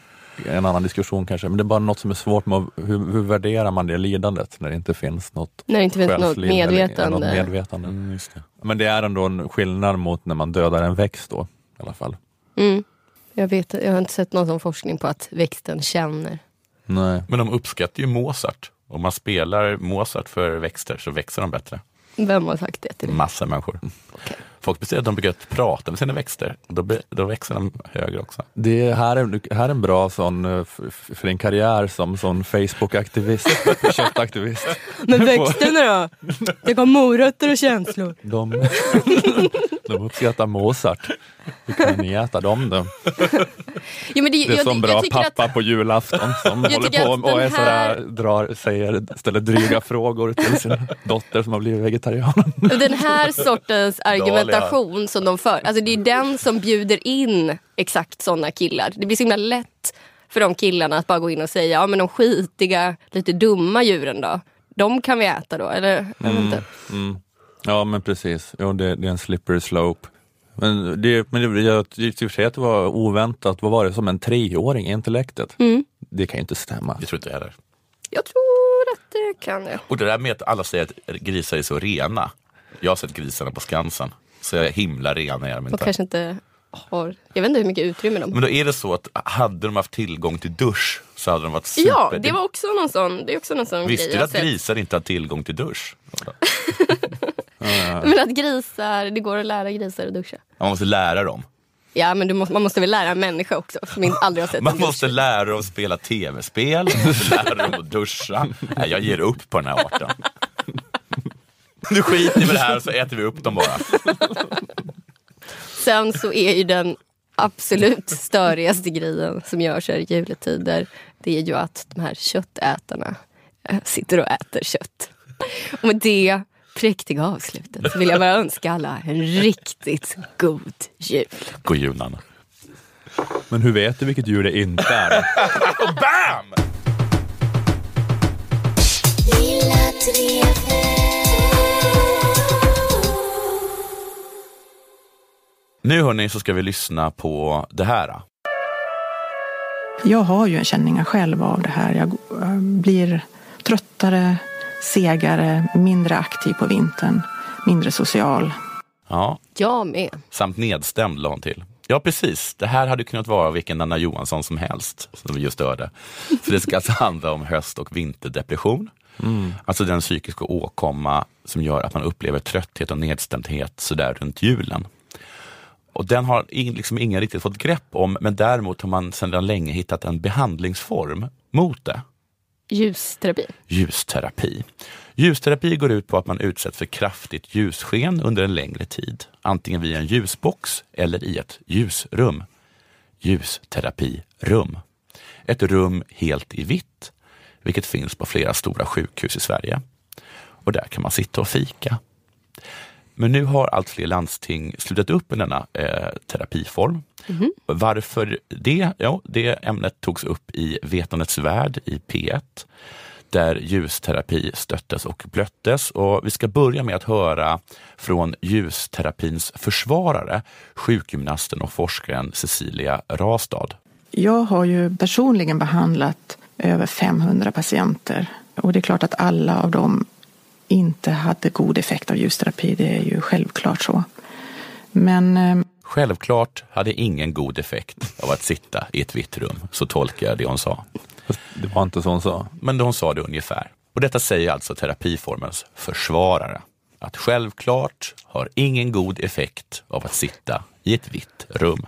en annan diskussion kanske, men det är bara något som är svårt med hur, hur värderar man det lidandet när det inte finns något När det inte finns något medvetande. Något medvetande. Mm, Men det är ändå en skillnad mot när man dödar en växt då, i alla fall. Mm. Jag, vet, jag har inte sett någon sån forskning på att växten känner. Nej. Men de uppskattar ju Mozart. Om man spelar Mozart för växter så växer de bättre. Vem har sagt det till dig? Massa människor. Folk bestämmer att de brukar prata med sina växter. Då, be- då växer de högre också. Det här är, här är en bra sån eh, för din karriär som sån Facebook-aktivist, köttaktivist. Men växterna då? Det kom morötter och känslor. De, de uppskattar Mozart. Hur kan ni äta dem då? Men det, Det är jag, som bra pappa att, på julafton som håller på och är här- drar, säger, ställer dryga frågor till sin dotter som har blivit vegetarian. Den här sortens argumentation som de för, alltså det är den som bjuder in exakt sådana killar. Det blir så himla lätt för de killarna att bara gå in och säga, ja men de skitiga, lite dumma djuren då? De kan vi äta då, eller? Jag vet inte. Ja men precis, jo, det, det är en slippery slope. Men, det, men det, jag tyckte och för att det var oväntat, vad var det, som en treåring i intellektet? Mm. Det kan ju inte stämma. Det tror inte jag heller. Jag tror att det kan det. Och det där med att alla säger att grisar är så rena. Jag har sett grisarna på Skansen. Så himla rena är de inte. kanske inte har, jag vet inte hur mycket utrymme de har. Men då är det så att hade de haft tillgång till dusch så hade de varit super... Ja, det var också någon sån, det är också någon sån Visste grej. du jag att sett. grisar inte har tillgång till dusch? Men att grisar, det går att lära grisar att duscha. Man måste lära dem. Ja men måste, man måste väl lära en människa också som inte aldrig har sett Man måste lära dem att spela tv-spel, man måste lära dem att duscha. Nej, jag ger upp på den här arten. Nu skiter vi med det här så äter vi upp dem bara. Sen så är ju den absolut störigaste grejen som görs här i juletider, det är ju att de här köttätarna eh, sitter och äter kött. Och med det präktiga avslutet så vill jag bara önska alla en riktigt god jul. God jul Nanna. Men hur vet du vilket djur det inte är? Bam! Nu hörni så ska vi lyssna på det här. Jag har ju en känningar själv av det här. Jag eh, blir tröttare, segare, mindre aktiv på vintern, mindre social. Ja, Jag med. samt nedstämd la hon till. Ja precis, det här hade kunnat vara vilken Anna Johansson som helst som vi just hörde. För det ska alltså handla om höst och vinterdepression. Alltså den psykiska åkomma som gör att man upplever trötthet och nedstämdhet sådär runt julen. Och den har in, liksom ingen riktigt fått grepp om, men däremot har man sedan länge hittat en behandlingsform mot det. Ljusterapi. Ljusterapi. Ljusterapi går ut på att man utsätts för kraftigt ljussken under en längre tid, antingen via en ljusbox eller i ett ljusrum. Ljusterapirum. Ett rum helt i vitt, vilket finns på flera stora sjukhus i Sverige. Och där kan man sitta och fika. Men nu har allt fler landsting slutat upp med denna eh, terapiform. Varför det? Ja, det ämnet togs upp i Vetandets värld i P1 där ljusterapi stöttes och blöttes. Och vi ska börja med att höra från ljusterapins försvarare, sjukgymnasten och forskaren Cecilia Rastad. Jag har ju personligen behandlat över 500 patienter och det är klart att alla av dem inte hade god effekt av ljusterapi. Det är ju självklart så. Men eh, Självklart hade ingen god effekt av att sitta i ett vitt rum, så tolkar jag det hon sa. Det var inte så hon sa. Men hon sa det ungefär. Och detta säger alltså terapiformens försvarare. Att självklart har ingen god effekt av att sitta i ett vitt rum.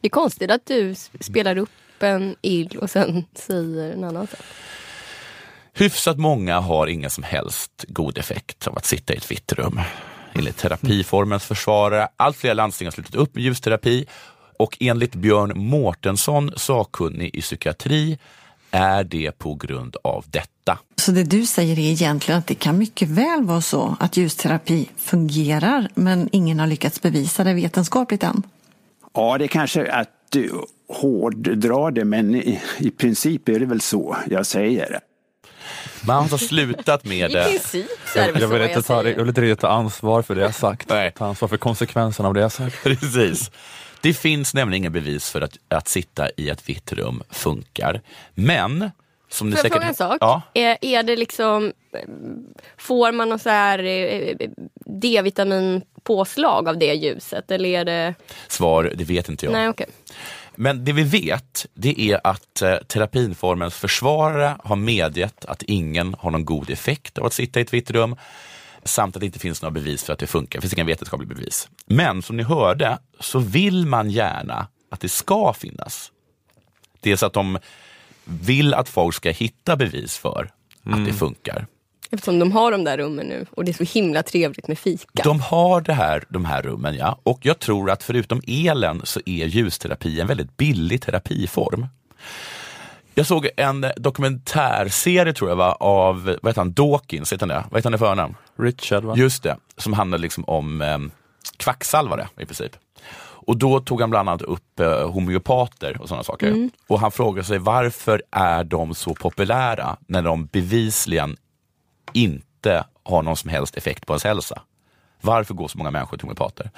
Det är konstigt att du spelar upp en ill och sen säger en annan sak. Hyfsat många har ingen som helst god effekt av att sitta i ett vitt rum. Enligt terapiformens försvarare, allt fler landsting har slutat upp med ljusterapi och enligt Björn Mårtensson, sakkunnig i psykiatri, är det på grund av detta. Så det du säger är egentligen att det kan mycket väl vara så att ljusterapi fungerar men ingen har lyckats bevisa det vetenskapligt än? Ja, det är kanske att du hårddrar det, men i, i princip är det väl så jag säger. Man har slutat med I det. princip så är det Jag, väl jag, så vill inte ta, säger. jag vill inte riktigt ta ansvar för det jag sagt. Nej. Ta ansvar för konsekvenserna av det jag sagt. Precis. Det finns nämligen inga bevis för att, att sitta i ett vitt rum funkar. Men, som ni Får jag säkert... fråga en sak? Ja, Är, är det liksom, får man någon så här eh, D-vitaminpåslag av det ljuset? Eller är det... svar, det vet inte jag. Nej, okej. Men det vi vet, det är att eh, terapinformens försvarare har medgett att ingen har någon god effekt av att sitta i ett vitt rum, samt att det inte finns några bevis för att det funkar. Det finns inga vetenskapliga bevis. Men som ni hörde så vill man gärna att det ska finnas. Det är så att de vill att folk ska hitta bevis för att det funkar. Eftersom de har de där rummen nu och det är så himla trevligt med fika. De har det här, de här rummen, ja. Och jag tror att förutom elen så är ljusterapi en väldigt billig terapiform. Jag såg en dokumentärserie tror jag var av, vad heter han, Dawkins, heter han det? Vad heter han i förnamn? Richard va? Just det, som handlade liksom om eh, kvacksalvare i princip. Och då tog han bland annat upp eh, homeopater och sådana saker. Och han frågade sig varför är de så populära när de bevisligen inte har någon som helst effekt på ens hälsa. Varför går så många människor till homeopater?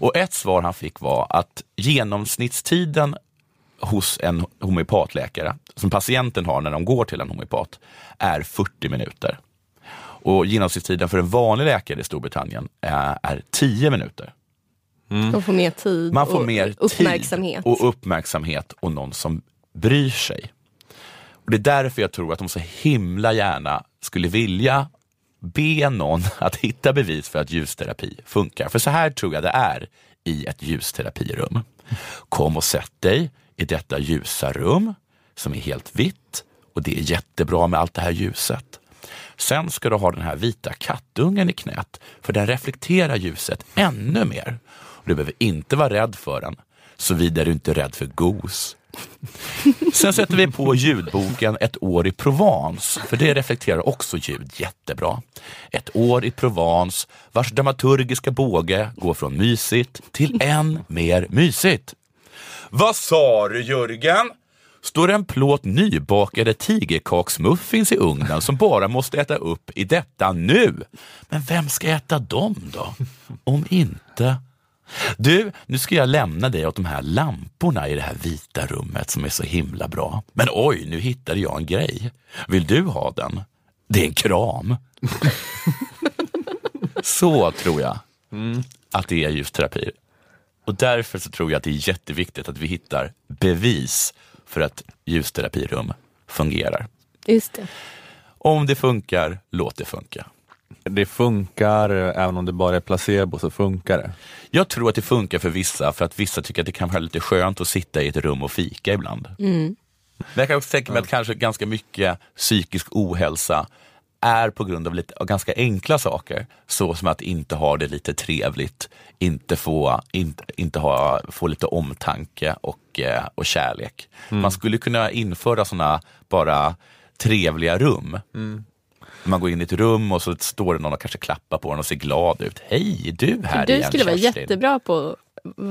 Och ett svar han fick var att genomsnittstiden hos en homeopatläkare, som patienten har när de går till en homeopat, är 40 minuter. Och genomsnittstiden för en vanlig läkare i Storbritannien är, är 10 minuter. De får mer tid Man får och mer uppmärksamhet. tid och uppmärksamhet och någon som bryr sig. Och Det är därför jag tror att de så himla gärna skulle vilja be någon att hitta bevis för att ljusterapi funkar. För så här tror jag det är i ett ljusterapirum. Kom och sätt dig i detta ljusa rum som är helt vitt och det är jättebra med allt det här ljuset. Sen ska du ha den här vita kattungen i knät för den reflekterar ljuset ännu mer. Du behöver inte vara rädd för den, såvida du inte är rädd för gos. Sen sätter vi på ljudboken Ett år i Provence, för det reflekterar också ljud jättebra. Ett år i Provence, vars dramaturgiska båge går från mysigt till än mer mysigt. Vad sa du Jörgen? Står en plåt nybakade tigerkaksmuffins i ugnen som bara måste äta upp i detta nu. Men vem ska äta dem då? Om inte du, nu ska jag lämna dig åt de här lamporna i det här vita rummet som är så himla bra. Men oj, nu hittade jag en grej. Vill du ha den? Det är en kram. så tror jag att det är ljusterapi. Och därför så tror jag att det är jätteviktigt att vi hittar bevis för att ljusterapirum fungerar. Just det. Om det funkar, låt det funka. Det funkar, även om det bara är placebo så funkar det. Jag tror att det funkar för vissa, för att vissa tycker att det kan vara lite skönt att sitta i ett rum och fika ibland. Men jag kan också tänka mig att kanske ganska mycket psykisk ohälsa är på grund av lite av ganska enkla saker, så som att inte ha det lite trevligt, inte få, inte, inte ha, få lite omtanke och, eh, och kärlek. Man skulle kunna införa sådana bara trevliga rum. Man går in i ett rum och så står det någon och kanske klappar på en och ser glad ut. Hej, du här Du igen skulle vara Kerstin. jättebra på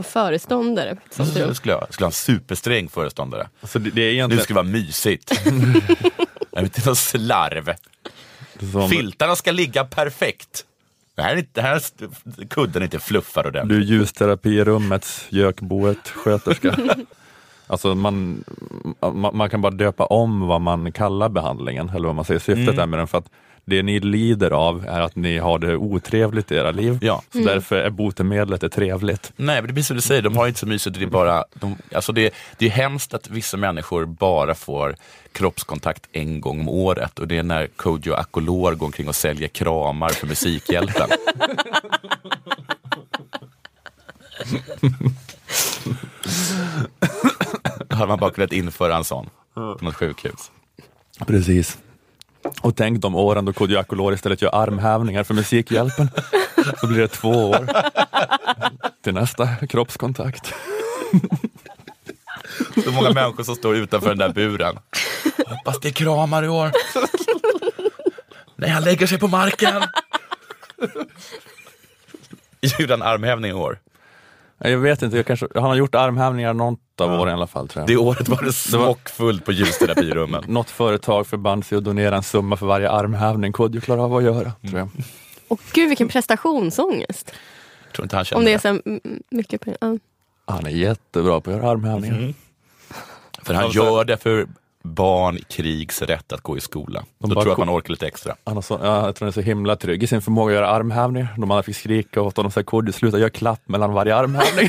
föreståndare. sånt Så rum. skulle jag, skulle ha en supersträng föreståndare. Alltså det, det är egentligen ska det vara mysigt. Jag vet inte, någon slarv. som, Filtarna ska ligga perfekt. Det här är inte, det här är kudden är inte fluffad ordentligt. du är ljusterapirummets gökboet-sköterska. Alltså man, man, man kan bara döpa om vad man kallar behandlingen, eller vad man säger syftet Mm. är med den, för att det ni lider av är att ni har det otrevligt i era liv. Ja. Så därför är botemedlet det trevligt. Nej, men det blir som du säger, de har inte så mysigt. Det är, bara, de, alltså det, det är hemskt att vissa människor bara får kroppskontakt en gång om året och det är när Kodjo Akolor går omkring och säljer kramar för Musikhjälpen. Hade man bara kunnat införa en sån på något sjukhus. Precis. Och tänk de åren då Kodjo Akolor istället gör armhävningar för Musikhjälpen. Då blir det två år till nästa kroppskontakt. Så många människor som står utanför den där buren. Hoppas det är kramar i år. Nej, han lägger sig på marken. Gjorde han armhävning i år? Jag vet inte, jag kanske, han har gjort armhävningar något av åren i alla fall tror jag. Det året var det smockfullt på ljusterapirummen. Något företag förband sig att donera en summa för varje armhävning. Kodjo klarar av att göra, tror jag. Och gud vilken prestationsångest. Jag tror inte han känner Om det är så mycket pengar. Ja. Han är jättebra på att göra armhävningar. Mm. För han gör det för barn i krigs rätt att gå i skola. Då bara tror jag att man orkar lite extra. Han så, ja, jag tror han är så himla trygg i sin förmåga att göra armhävningar. De andra fick skrika åt honom, så här, Kodjo sluta göra klapp mellan varje armhävning.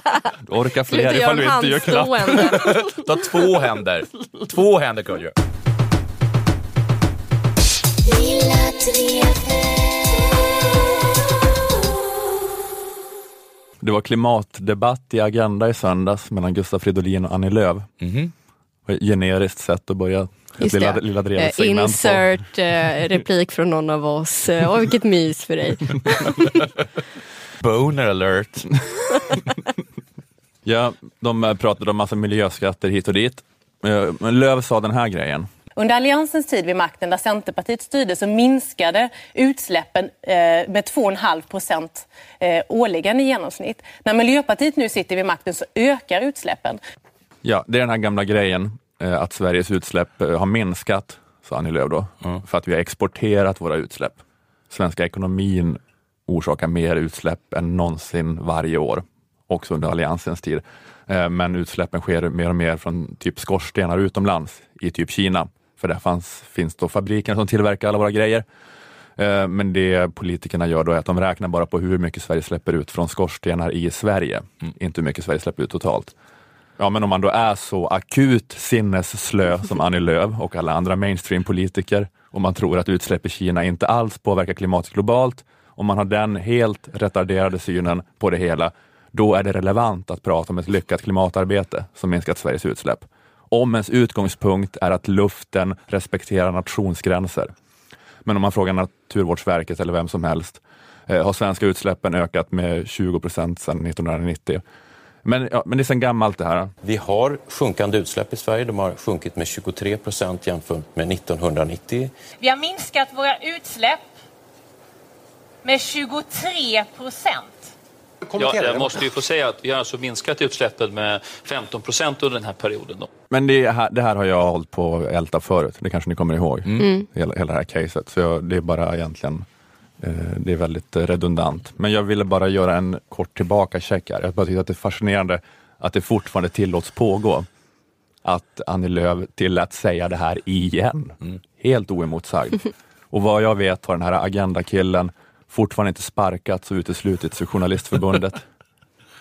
du orkar fler ifall du inte gör klapp. Ta två händer. Två händer Kodjo. Det var klimatdebatt i Agenda i söndags mellan Gustaf Fridolin och Annie Lööf. Var ett generiskt sätt att börja Just lilla, det. lilla Eh, drevet segment på. Insert eh, replik från någon av oss. Eh, Åh, vilket mys för dig. Boner alert. Ja, de eh, pratade om massa miljöskatter hit och dit. Eh, Men Lööf sa den här grejen. Under Alliansens tid vid makten, där Centerpartiet styrde, så minskade utsläppen eh, med 2,5 procent eh, årligen i genomsnitt. När Miljöpartiet nu sitter vid makten så ökar utsläppen. Ja, det är den här gamla grejen eh, att Sveriges utsläpp eh, har minskat, sa Annie Lööf då, för att vi har exporterat våra utsläpp. Svenska ekonomin orsakar mer utsläpp än någonsin varje år, också under Alliansens tid. Eh, Men utsläppen sker mer och mer från typ skorstenar utomlands, i typ Kina. För där fanns, finns då fabriken som tillverkar alla våra grejer. Men det politikerna gör då är att de räknar bara på hur mycket Sverige släpper ut från skorstenar i Sverige, inte hur mycket Sverige släpper ut totalt. Ja, men om man då är så akut sinnesslö som Annie Lööf och alla andra mainstream-politiker och man tror att utsläpp i Kina inte alls påverkar klimatet globalt, om man har den helt retarderade synen på det hela, då är det relevant att prata om ett lyckat klimatarbete som minskat Sveriges utsläpp. Om ens utgångspunkt är att luften respekterar nationsgränser. Men om man frågar Naturvårdsverket eller vem som helst, eh, har svenska utsläppen ökat med 20 procent sedan 1990. Men, ja, men det är sedan gammalt det här. Vi har sjunkande utsläpp i Sverige. De har sjunkit med 23 procent jämfört med 1990. Vi har minskat våra utsläpp med 23 procent. Ja, jag måste ju få säga att vi har alltså minskat utsläppen med 15 procent under den här perioden. Då. Men det här, det här har jag hållit på att älta förut, det kanske ni kommer ihåg, Mm. hela, hela det här caset. Så jag, det är bara egentligen, det är väldigt eh, redundant. Men jag ville bara göra en kort tillbaka-check här. Jag bara tycker att det är fascinerande att det fortfarande tillåts pågå. Att Annie Lööf tillät säga det här igen. Helt oemotsagd. Och vad jag vet har den här Agenda-killen fortfarande inte sparkats och uteslutits ur Journalistförbundet.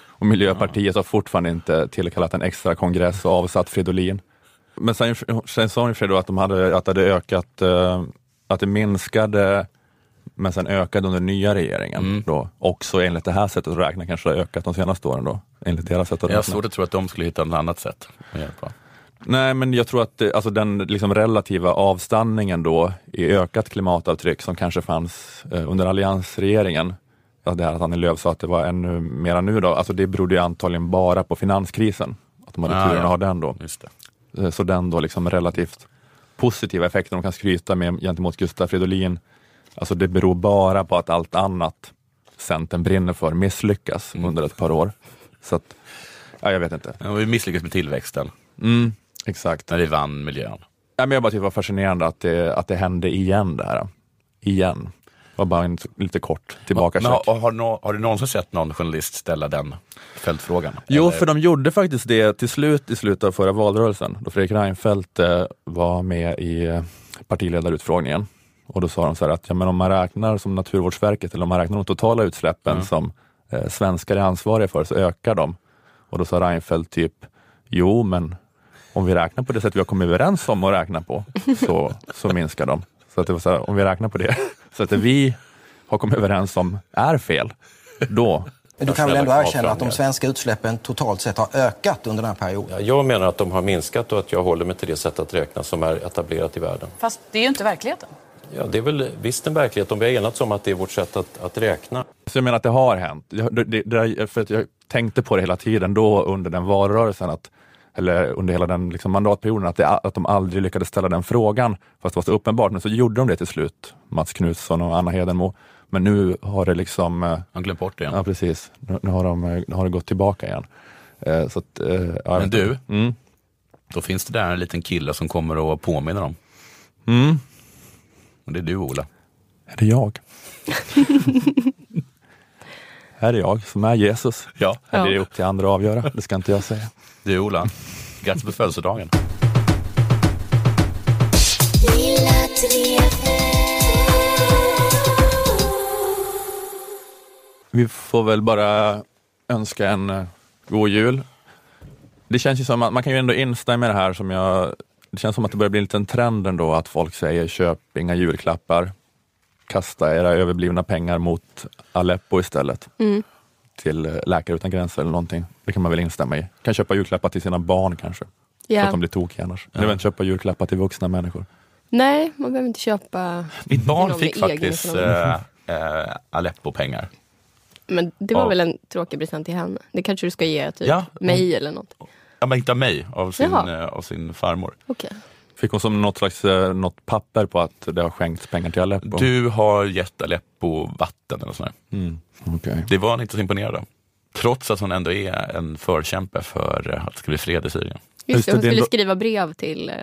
Och Miljöpartiet har fortfarande inte tillkallat en extra kongress och avsatt Fridolin. Men sen, sen sa hon då att, de hade, att det hade ökat, eh, att det minskade, men sen ökade under nya regeringen. Då. Också enligt det här sättet att räkna kanske det har ökat de senaste åren då, enligt deras sätt att Jag har räkna. svårt att tro att de skulle hitta något annat sätt att hjälpa. Nej, men jag tror att alltså den liksom relativa avstanningen då i ökat klimatavtryck som kanske fanns eh, under alliansregeringen, det här att Annie Lööf sa att det var ännu mera nu då, alltså det berodde ju antagligen bara på finanskrisen, att de hade Ah, turen ja. att ha den då. Eh, Så den då liksom relativt positiva effekten de kan skryta med gentemot Gustaf Fridolin, alltså det beror bara på att allt annat Centern brinner för misslyckas under ett par år. Så att, ja, jag vet inte. Ja, vi misslyckades med tillväxten. Mm, exakt. När vi vann miljön. Ja, men jag bara tyckte det var fascinerande att det, att det hände igen det här. Igen. Det var bara en lite kort tillbaka Men har, har, har du någonsin sett någon journalist ställa den fältfrågan? Jo, Eller- för de gjorde faktiskt det till slut i slutet av förra valrörelsen, då Fredrik Reinfeldt eh, var med i eh, partiledarutfrågningen. Och då sa de så här att ja, men om man räknar som Naturvårdsverket eller om man räknar de totala utsläppen Mm. som eh, svenskar är ansvariga för så ökar de. Och då sa Reinfeldt typ, jo men om vi räknar på det sätt vi har kommit överens om att räkna på så, så minskar de. Så att det var så här, om vi räknar på det sättet vi har kommit överens om är fel, då Men du kan väl ändå erkänna att de svenska utsläppen totalt sett har ökat under den här perioden? Ja, Jag menar att de har minskat och att jag håller mig till det sätt att räkna som är etablerat i världen. Fast det är ju inte verkligheten. Ja, det är väl visst en verklighet om vi har enats om att det är vårt sätt att, att räkna. Så jag menar att det har hänt. Det, det, det, för att jag tänkte på det hela tiden då under den valrörelsen, att, eller under hela den liksom mandatperioden, att, det, att de aldrig lyckades ställa den frågan, fast det var så uppenbart. Men så gjorde de det till slut, Mats Knutsson och Anna Hedenmo. Men nu har det liksom... Han glömt bort det igen. Ja, precis. Nu, nu, har de, nu har det gått tillbaka igen. Eh, så att, eh, ja, Men du, mm. då finns det där en liten kille som kommer och påminner om. Mm. Och det är du Ola. Är det jag? Här är jag som är Jesus. Ja. Här är det upp till andra att avgöra. Det ska inte jag säga. Du Ola, grattis på födelsedagen. Vi får väl bara önska en eh, god jul. Det känns ju som att man kan ju ändå instämma i det här som jag, det känns som att det börjar bli en liten trend ändå att folk säger köp inga julklappar. Kasta era överblivna pengar mot Aleppo istället. Mm. Till eh, Läkare utan gränser eller någonting. Det kan man väl instämma i. Kan köpa julklappar till sina barn kanske. Så Ja. att de blir tokiga annars. Ja. Eller köpa julklappar till vuxna människor. Nej, man behöver inte köpa Mitt barn fick faktiskt äh, äh, Aleppo-pengar. Men det var Ja. väl en tråkig present till henne? Det kanske du ska ge typ Ja. mig eller något? Ja, men inte av mig, av sin, Jaha. äh, av sin farmor. Okej. Fick hon som något slags eh, något papper på att det har skänkts pengar till Aleppo? Du har gett Aleppo vatten eller sånt där. Mm. okej. Det var han inte så imponerad av. Trots att hon ändå är en förkämpe för eh, att det ska bli fred i Syrien. Just det, hon skulle skriva brev till eh,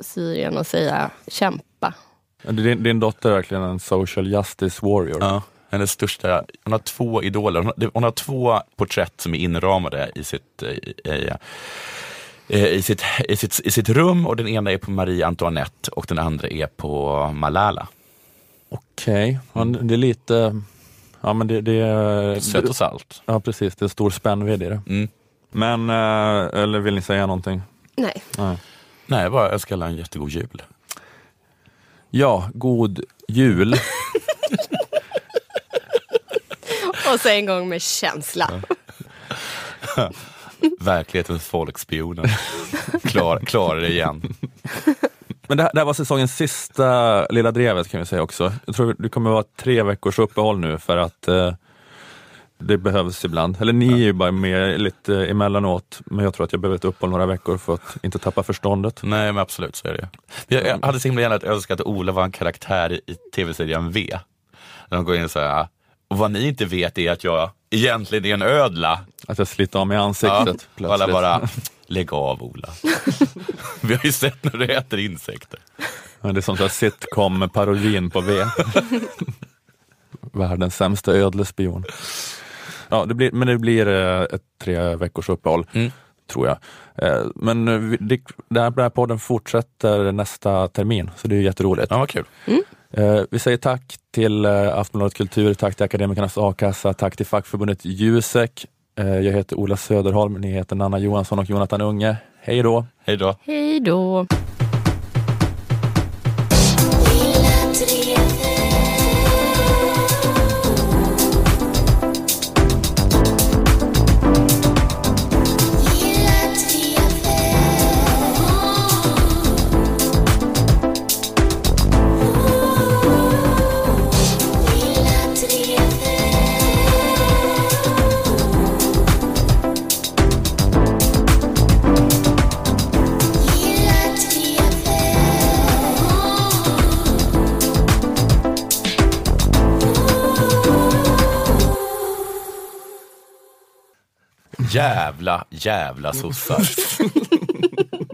Syrien och säga kämpa. Din, din dotter är verkligen en social justice warrior. Ja, hennes största, hon har två idoler. Hon har, hon har två porträtt som är inramade i sitt, i, i, eh, i, sitt, i, sitt, i sitt rum och den ena är på Marie Antoinette och den andra är på Malala. Okej, ja, det är lite... Ja, men det, det är... Sött och salt. Ja, precis. Det är stor spännvidd i det. Mm. Men, eh, eller vill ni säga någonting? Nej. Nej. Nej, jag bara önskar alla en jättegod jul. Ja, god jul. Och så en gång med känsla. Verklighetens folkspionen. Klar, klarar det igen. Men det här, det här var säsongens sista Lilla Drevet kan vi säga också. Jag tror det kommer vara tre veckors uppehåll nu för att eh, det behövs ibland. Eller ni är ju bara med lite emellanåt, men jag tror att jag behöver ett uppehåll några veckor för att inte tappa förståndet. Nej, men absolut så är det. Jag, jag hade så himla gärna önskat att Ola var en karaktär i tv-serien V. När de går in och säger, och vad ni inte vet är att jag egentligen är en ödla. Att jag sliter av mig ansiktet Ja, alla bara, lägg av Ola. Vi har ju sett när du äter insekter. Ja, det är som sitcom-parodin på V. Världens sämsta ödlespion. Ja, det blir, men det blir eh, ett tre veckors uppehåll, Mm. tror jag. Eh, Men eh, den här podden fortsätter nästa termin, så det är jätteroligt. Ja, vad kul. Eh, Vi säger tack till eh, Aftonbladet Kultur, tack till Akademikernas A-kassa, tack till fackförbundet Jusek. Eh, Jag heter Ola Söderholm, ni heter Nanna Johansson och Jonathan Unge. Hej då! Hej då! Hej då. Jävla, jävla sossar.